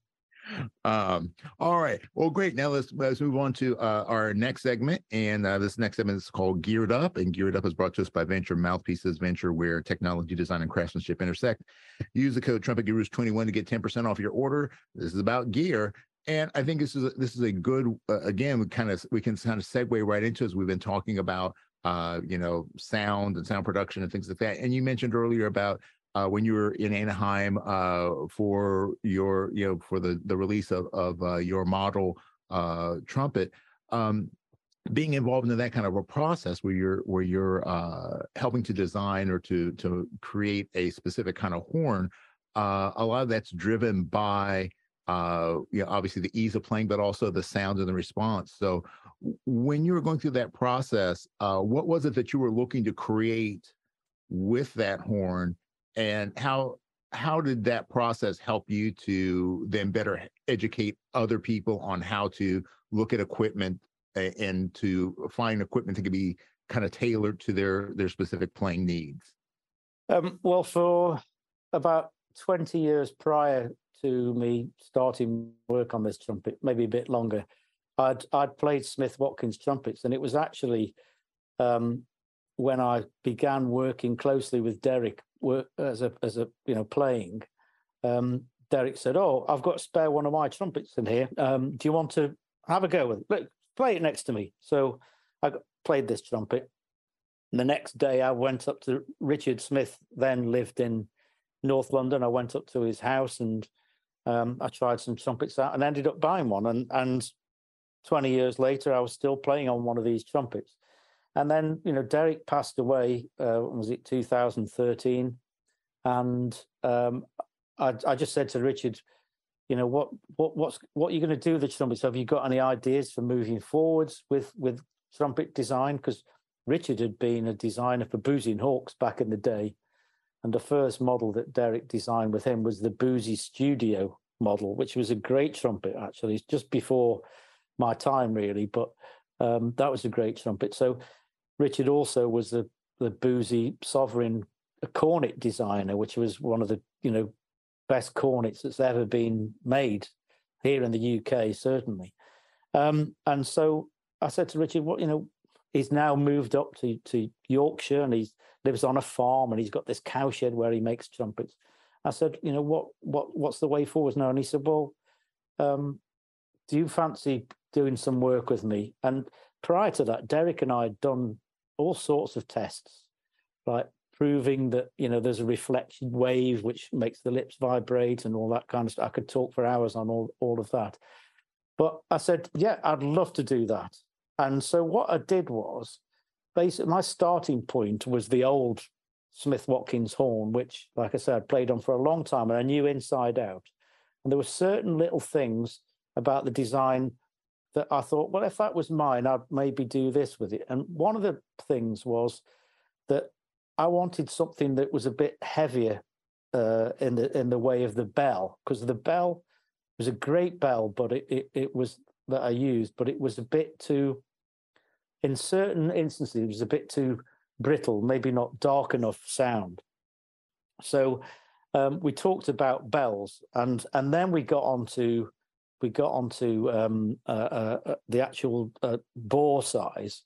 Um, all right. Well, great. Now let's let's move on to uh, our next segment, and uh, this next segment is called Geared Up, and Geared Up is brought to us by Vennture Mouthpieces Vennture, where technology, design, and craftsmanship intersect. Use the code Trumpet Gurus twenty one to get ten percent off your order. This is about gear, and I think this is a, this is a good uh, again. We kind of we can kind of segue right into as we've been talking about uh, you know sound and sound production and things like that. And you mentioned earlier about uh, when you were in Anaheim uh, for your, you know, for the the release of of uh, your model uh, trumpet, um, being involved in that kind of a process where you're where you're uh, helping to design or to to create a specific kind of horn, uh, a lot of that's driven by uh, you know, obviously the ease of playing, but also the sound and the response. So, when you were going through that process, uh, what was it that you were looking to create with that horn? And how how did that process help you to then better educate other people on how to look at equipment and to find equipment that can be kind of tailored to their their specific playing needs? Um, well, for about 20 years prior to me starting work on this trumpet, maybe a bit longer, I'd I'd played Smith Watkins trumpets, and it was actually um, when I began working closely with Derek work as a as a you know playing. Um, Derek said, "Oh, I've got spare one of my trumpets in here. Um, do you want to have a go with it? Look, play it next to me." So I got, played this trumpet. And the next day, I went up to Richard Smith. Then lived in North London. I went up to his house and um, I tried some trumpets out and ended up buying one. And and twenty years later, I was still playing on one of these trumpets. And then you know, Derek passed away. Uh, was it 2013? And um, I, I just said to Richard, you know, what what what's what are you going to do with the trumpet? So Have you got any ideas for moving forwards with with trumpet design? Because Richard had been a designer for Boosey and Hawkes back in the day, and the first model that Derek designed with him was the Boosey Studio model, which was a great trumpet actually. It's just before my time really, but um, that was a great trumpet. So Richard also was the the Boosey Sovereign cornet designer, which was one of the you know best cornets that's ever been made here in the UK, certainly. Um, and so I said to Richard, "What you know?" He's now moved up to to Yorkshire, and he lives on a farm, and he's got this cowshed where he makes trumpets. I said, "You know what? What what's the way forward now?" And he said, "Well, um, do you fancy doing some work with me?" And prior to that, Derek and I had done all sorts of tests, like proving that you know there's a reflection wave which makes the lips vibrate and all that kind of stuff. I could talk for hours on all all of that. But I said, yeah, I'd love to do that. And so what I did was basically my starting point was the old Smith Watkins horn, which, like I said, I'd played on for a long time and I knew inside out. And there were certain little things about the design that I thought, well, if that was mine, I'd maybe do this with it. And one of the things was that I wanted something that was a bit heavier uh, in the in the way of the bell, because the bell was a great bell, but it, it it was that I used, but it was a bit too. In certain instances, it was a bit too brittle, maybe not dark enough sound. So um, we talked about bells, and and then we got on onto we got onto um, uh, uh, uh, the actual uh, bore size,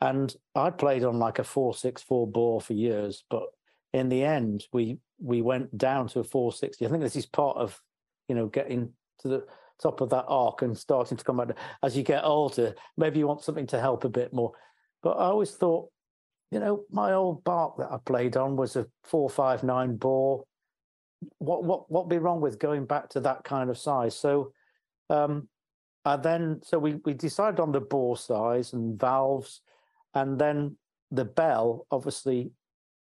and I played on like a four six four bore for years, but in the end we we went down to a four sixty. I think this is part of you know, getting to the top of that arc and starting to come out. As you get older, maybe you want something to help a bit more. But I always thought, you know, my old Bach that I played on was a four five nine bore. What what what be wrong with going back to that kind of size? So um and then so we we decided on the bore size and valves, and then the bell. Obviously,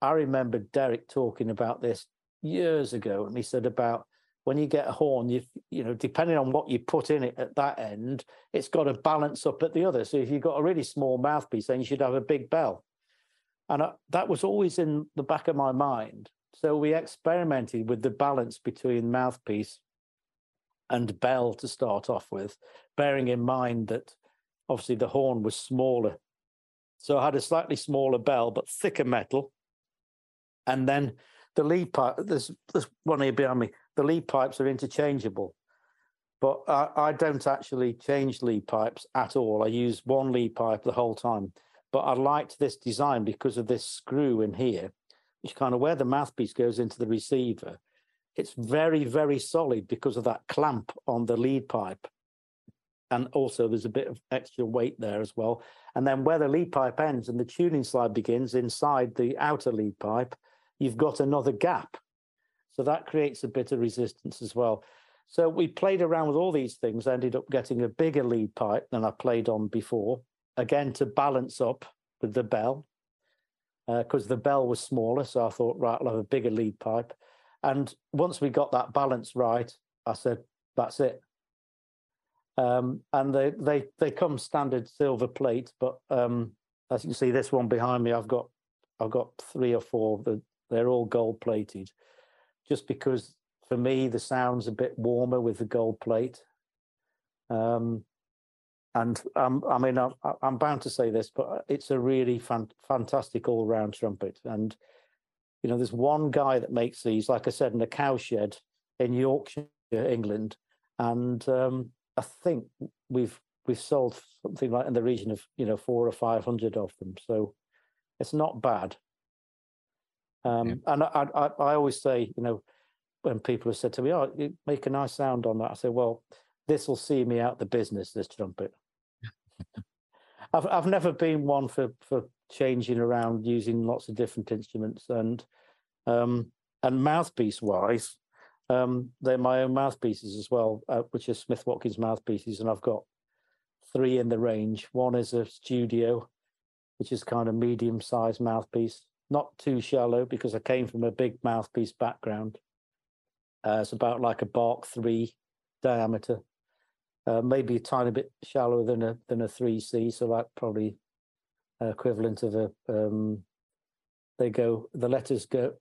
I remember Derek talking about this years ago, and he said about when you get a horn, you you know, depending on what you put in it at that end, it's got to balance up at the other. So if you've got a really small mouthpiece, then you should have a big bell. And I, that was always in the back of my mind. So we experimented with the balance between mouthpiece and bell to start off with, bearing in mind that obviously the horn was smaller. So I had a slightly smaller bell, but thicker metal. And then the lead pipe, there's, there's one here behind me, the lead pipes are interchangeable. But I, I don't actually change lead pipes at all. I use one lead pipe the whole time. But I liked this design because of this screw in here, which kind of where the mouthpiece goes into the receiver it's very, very solid because of that clamp on the lead pipe. And also there's a bit of extra weight there as well. And then where the lead pipe ends and the tuning slide begins inside the outer lead pipe, you've got another gap. So that creates a bit of resistance as well. So we played around with all these things, ended up getting a bigger lead pipe than I played on before, again to balance up with the bell, because uh, the bell was smaller. So I thought, right, I'll have a bigger lead pipe. And once we got that balance right, I said, that's it. Um, and they, they, they come standard silver plate, but um, as you can see, this one behind me, I've got, I've got three or four that they're all gold plated just because for me, the sound's a bit warmer with the gold plate. Um, and um, I mean, I'm, I'm bound to say this, but it's a really fan- fantastic all round trumpet. And you know, there's one guy that makes these, like I said, in a cowshed in Yorkshire, England, and um, I think we've we've sold something like in the region of you know four or five hundred of them. So it's not bad. Um, yeah. And I, I, I always say, you know, when people have said to me, "Oh, you make a nice sound on that," I say, "Well, this will see me out the business. This trumpet." I've I've never been one for for changing around using lots of different instruments and um, and mouthpiece wise um, they're my own mouthpieces as well uh, which are smith watkins mouthpieces and i've got three in the range. One is a studio which is kind of medium sized mouthpiece. Not too shallow because i came from a big mouthpiece background. Uh, it's about like a Bach three diameter. Uh, maybe a tiny bit shallower than a than a 3c so that probably equivalent of a um, they go the letters go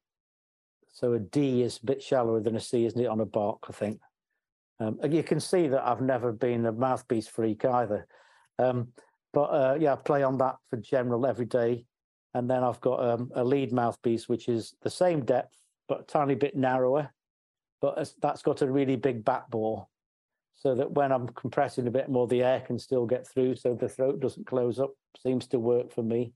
so a D is a bit shallower than a C, isn't it, on a Bach, I think. Um, you can see that I've never been a mouthpiece freak either. Um, but uh, yeah, I play on that for general every day. And then I've got um, a lead mouthpiece, which is the same depth, but a tiny bit narrower. But that's got a really big back bore so that when I'm compressing a bit more, the air can still get through, so the throat doesn't close up. Seems to work for me.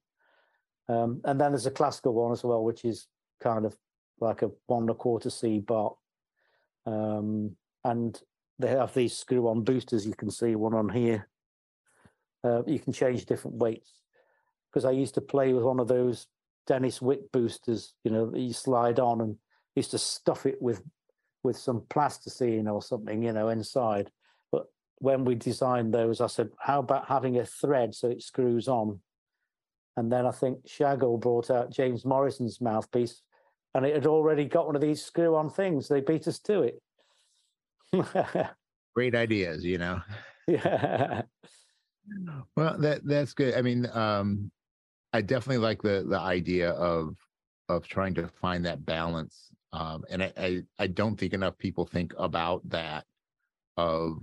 Um, and then there's a classical one as well, which is kind of like a one and a quarter C Bach. Um, and they have these screw-on boosters. You can see one on here. Uh, you can change different weights because I used to play with one of those Dennis Wick boosters. You know, that you slide on and used to stuff it with with some plasticine or something, you know, inside. But when we designed those, I said, how about having a thread so it screws on? And then I think Schagerl brought out James Morrison's mouthpiece, and it had already got one of these screw-on things. They beat us to it. Great ideas, you know. Yeah. Well, that that's good. I mean, um, I definitely like the the idea of of trying to find that balance um, and I, I, I don't think enough people think about that of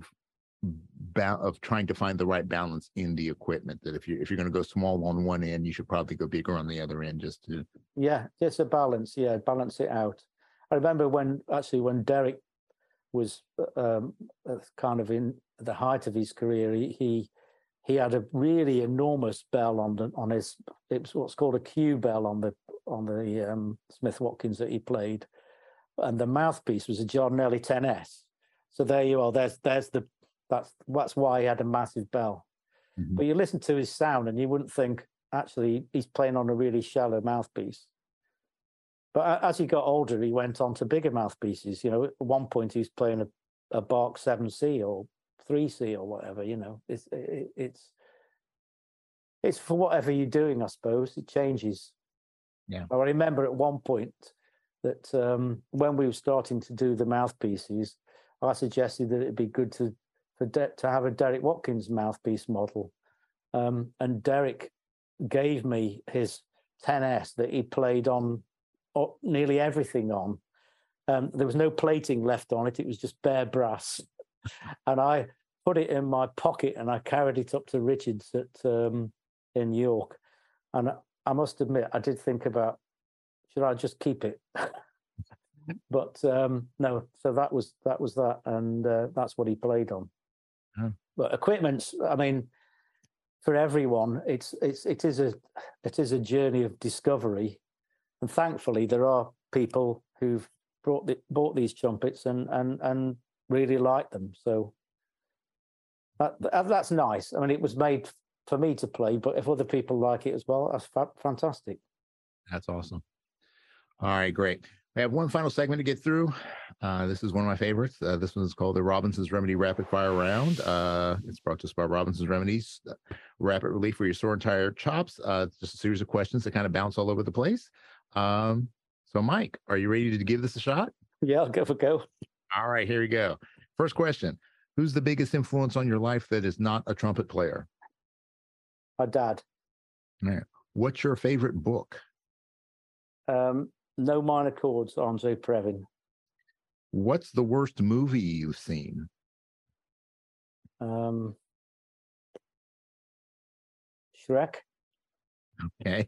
ba- of trying to find the right balance in the equipment. That if you if you're going to go small on one end, you should probably go bigger on the other end, just to yeah, just a balance. Yeah, balance it out. I remember when actually when Derek was um, uh, kind of in the height of his career, he, he he had a really enormous bell on the, on his it was what's called a Q bell on the on the um, Smith Watkins that he played, and the mouthpiece was a Giardinelli 10S. So there you are. There's there's the that's that's why he had a massive bell. Mhm. But you listen to his sound and you wouldn't think actually he's playing on a really shallow mouthpiece. But as he got older, he went on to bigger mouthpieces. You know, at one point he was playing a, a Bach 7C or 3C or whatever, you know. It's it, it's it's for whatever you're doing, I suppose. It changes. Yeah. I remember at one point that um, when we were starting to do the mouthpieces, I suggested that it'd be good to for De- to have a Derek Watkins mouthpiece model, um, and Derek gave me his 10s that he played on o- nearly everything on. Um, there was no plating left on it; it was just bare brass, and I put it in my pocket and I carried it up to Richards at um, in York, and I- must admit I did think about should I just keep it. but um, no, so that was that was that, and uh, that's what he played on. Oh. But equipment's, I mean, for everyone, it's it's it is a it is a journey of discovery, and thankfully there are people who've brought the, bought these trumpets and and and really like them. So that- that's nice. I mean, it was made for me to play, but if other people like it as well, that's fa- fantastic. That's awesome. All right, great. We have one final segment to get through. Uh, this is one of my favorites. Uh, this one is called the Robinson's Remedy Rapid Fire Round. Uh, it's brought to us by Robinson's Remedies, uh, rapid relief for your sore and tired chops. Uh, it's just a series of questions that kind of bounce all over the place. Um, so, Mike, are you ready to give this a shot? Yeah, I'll give a go. All right, here we go. First question Who's the biggest influence on your life that is not a trumpet player? My dad. What's your favorite book? Um, no minor chords, Andre Previn. What's the worst movie you've seen? Um, Shrek. Okay.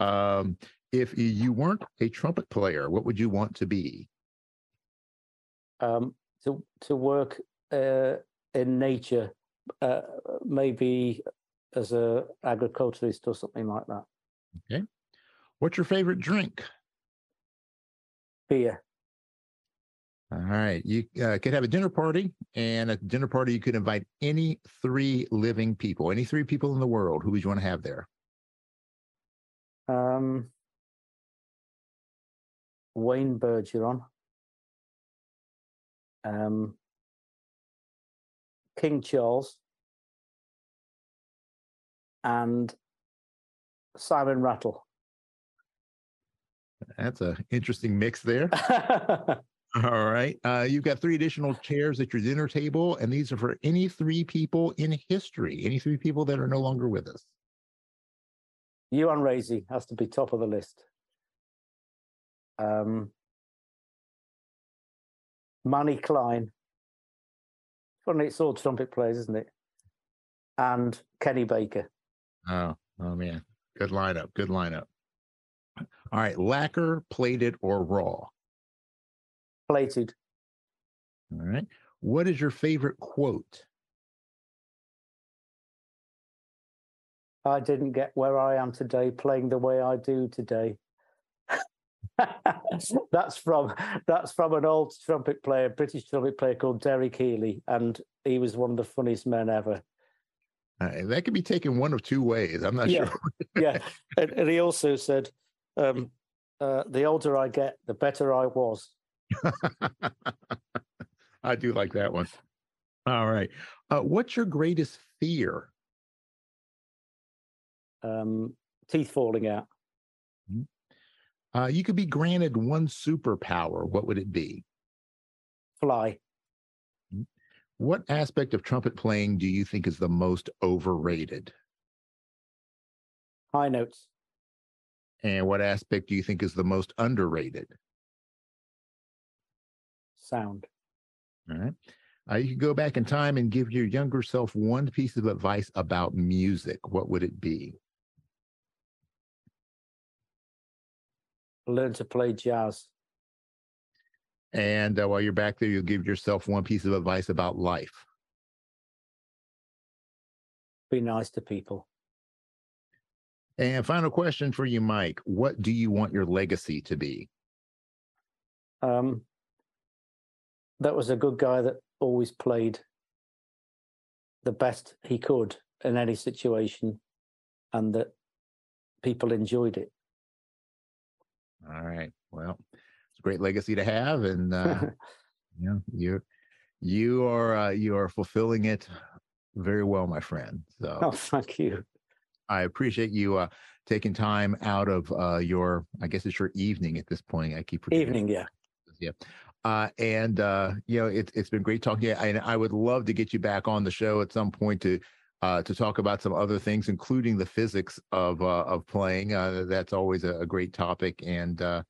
Um, if you weren't a trumpet player, what would you want to be? Um, to to work uh, in nature, uh, maybe as a agriculturist or something like that. Okay. What's your favorite drink? Beer. All right. You uh, could have a dinner party, and at the dinner party, you could invite any three living people, any three people in the world. Who would you want to have there? Um, Wayne Bergeron. Um, King Charles. And Simon Rattle. That's an interesting mix there. All right. Uh, you've got three additional chairs at your dinner table, and these are for any three people in history, any three people that are no longer with us. Uan Racey has to be top of the list. Um, Manny Klein. Funny, it's all trumpet players, isn't it? And Kenny Baker. Oh, oh man. Good lineup. Good lineup. All right. Lacquer, plated, or raw? Plated. All right. What is your favorite quote? I didn't get where I am today playing the way I do today. that's from that's from an old trumpet player, British trumpet player called Derek Healy, and he was one of the funniest men ever. Uh, that could be taken one of two ways. I'm not Yeah. sure. yeah, and, and he also said, um, uh, "The older I get, the better I was." I do like that one. All right. Uh, what's your greatest fear? Um, teeth falling out. Uh, you could be granted one superpower. What would it be? Fly. What aspect of trumpet playing do you think is the most overrated? High notes. And what aspect do you think is the most underrated? Sound. All right. Uh, you could go back in time and give your younger self one piece of advice about music. What would it be? Learn to play jazz. And uh, while you're back there, you'll give yourself one piece of advice about life. Be nice to people. And final question for you, Mike. What do you want your legacy to be? Um, that was a good guy that always played the best he could in any situation, and that people enjoyed it. All right. Well, it's a great legacy to have, and uh, yeah, you you are uh, you are fulfilling it very well, my friend. So, oh, thank you. I appreciate you uh, taking time out of uh, your, I guess it's your evening at this point. I keep evening, yeah, yeah. Uh, and uh, you know, it, it's been great talking to you. And I would love to get you back on the show at some point to uh, to talk about some other things, including the physics of uh, of playing. Uh, that's always a, a, great topic, and uh,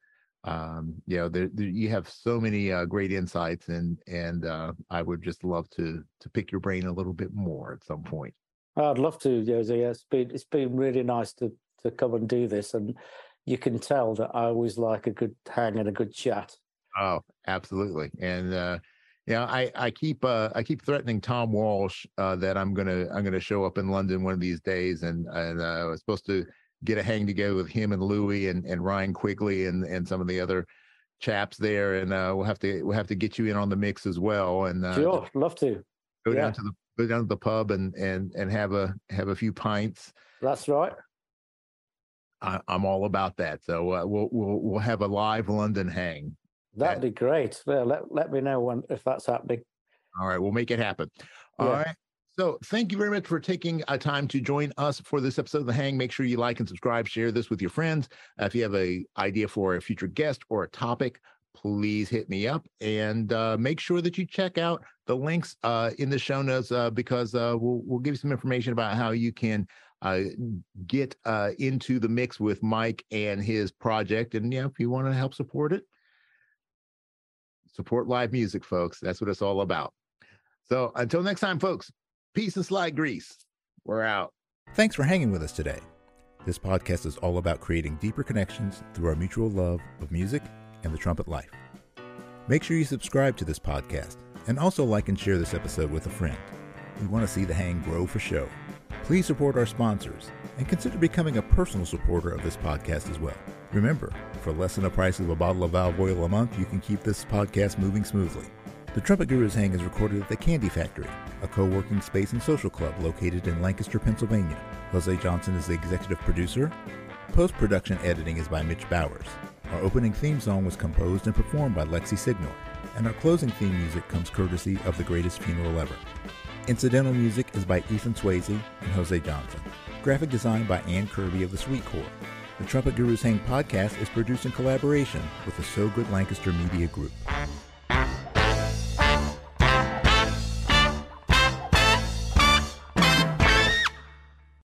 um, you know, there, there, you have so many uh, great insights, and and uh, I would just love to to pick your brain a little bit more at some point. I'd love to, Jose. It's been it's been really nice to to come and do this, and you can tell that I always like a good hang and a good chat. Oh, absolutely, and uh, yeah, I I keep uh, I keep threatening Tom Walsh uh, that I'm gonna I'm gonna show up in London one of these days, and and uh, I was supposed to get a hang together with him and Louis and, and Ryan Quigley and and some of the other chaps there, and uh, we'll have to we'll have to get you in on the mix as well. And uh, sure, love to go yeah. down to the go down to the pub and and and have a have a few pints. That's right. I, am all about that. So uh, we'll we'll we'll have a live London hang. That'd be great. Well, let let me know when if that's happening. All right, we'll make it happen. All yeah. right. So, thank you very much for taking a time to join us for this episode of The Hang. Make sure you like and subscribe, share this with your friends. Uh, if you have a idea for a future guest or a topic, please hit me up and uh, make sure that you check out the links uh, in the show notes uh, because uh, we'll we'll give you some information about how you can uh, get into the mix with Mike and his project. And yeah, if you want to help support it, support live music, folks. That's what it's all about. So until next time, folks. Peace and slide grease. We're out. Thanks for hanging with us today. This podcast is all about creating deeper connections through our mutual love of music and the trumpet life. Make sure you subscribe to this podcast and also like and share this episode with a friend. We want to see the hang grow for show. Please support our sponsors and consider becoming a personal supporter of this podcast as well. Remember, for less than the price of a bottle of valve oil a month, you can keep this podcast moving smoothly. The Trumpet Gurus Hang is recorded at the Candy Factory, a co working space and social club located in Lancaster, Pennsylvania. Jose Johnson is the executive producer. Post production editing is by Mitch Bowers. Our opening theme song was composed and performed by Lexi Signal, and our closing theme music comes courtesy of The Greatest Funeral Ever. Incidental music is by Ethan Swayze and Jose Johnson. Graphic design by Ann Kirby of the Sweet Corps. The Trumpet Gurus Hang podcast is produced in collaboration with the So Good Lancaster Media Group.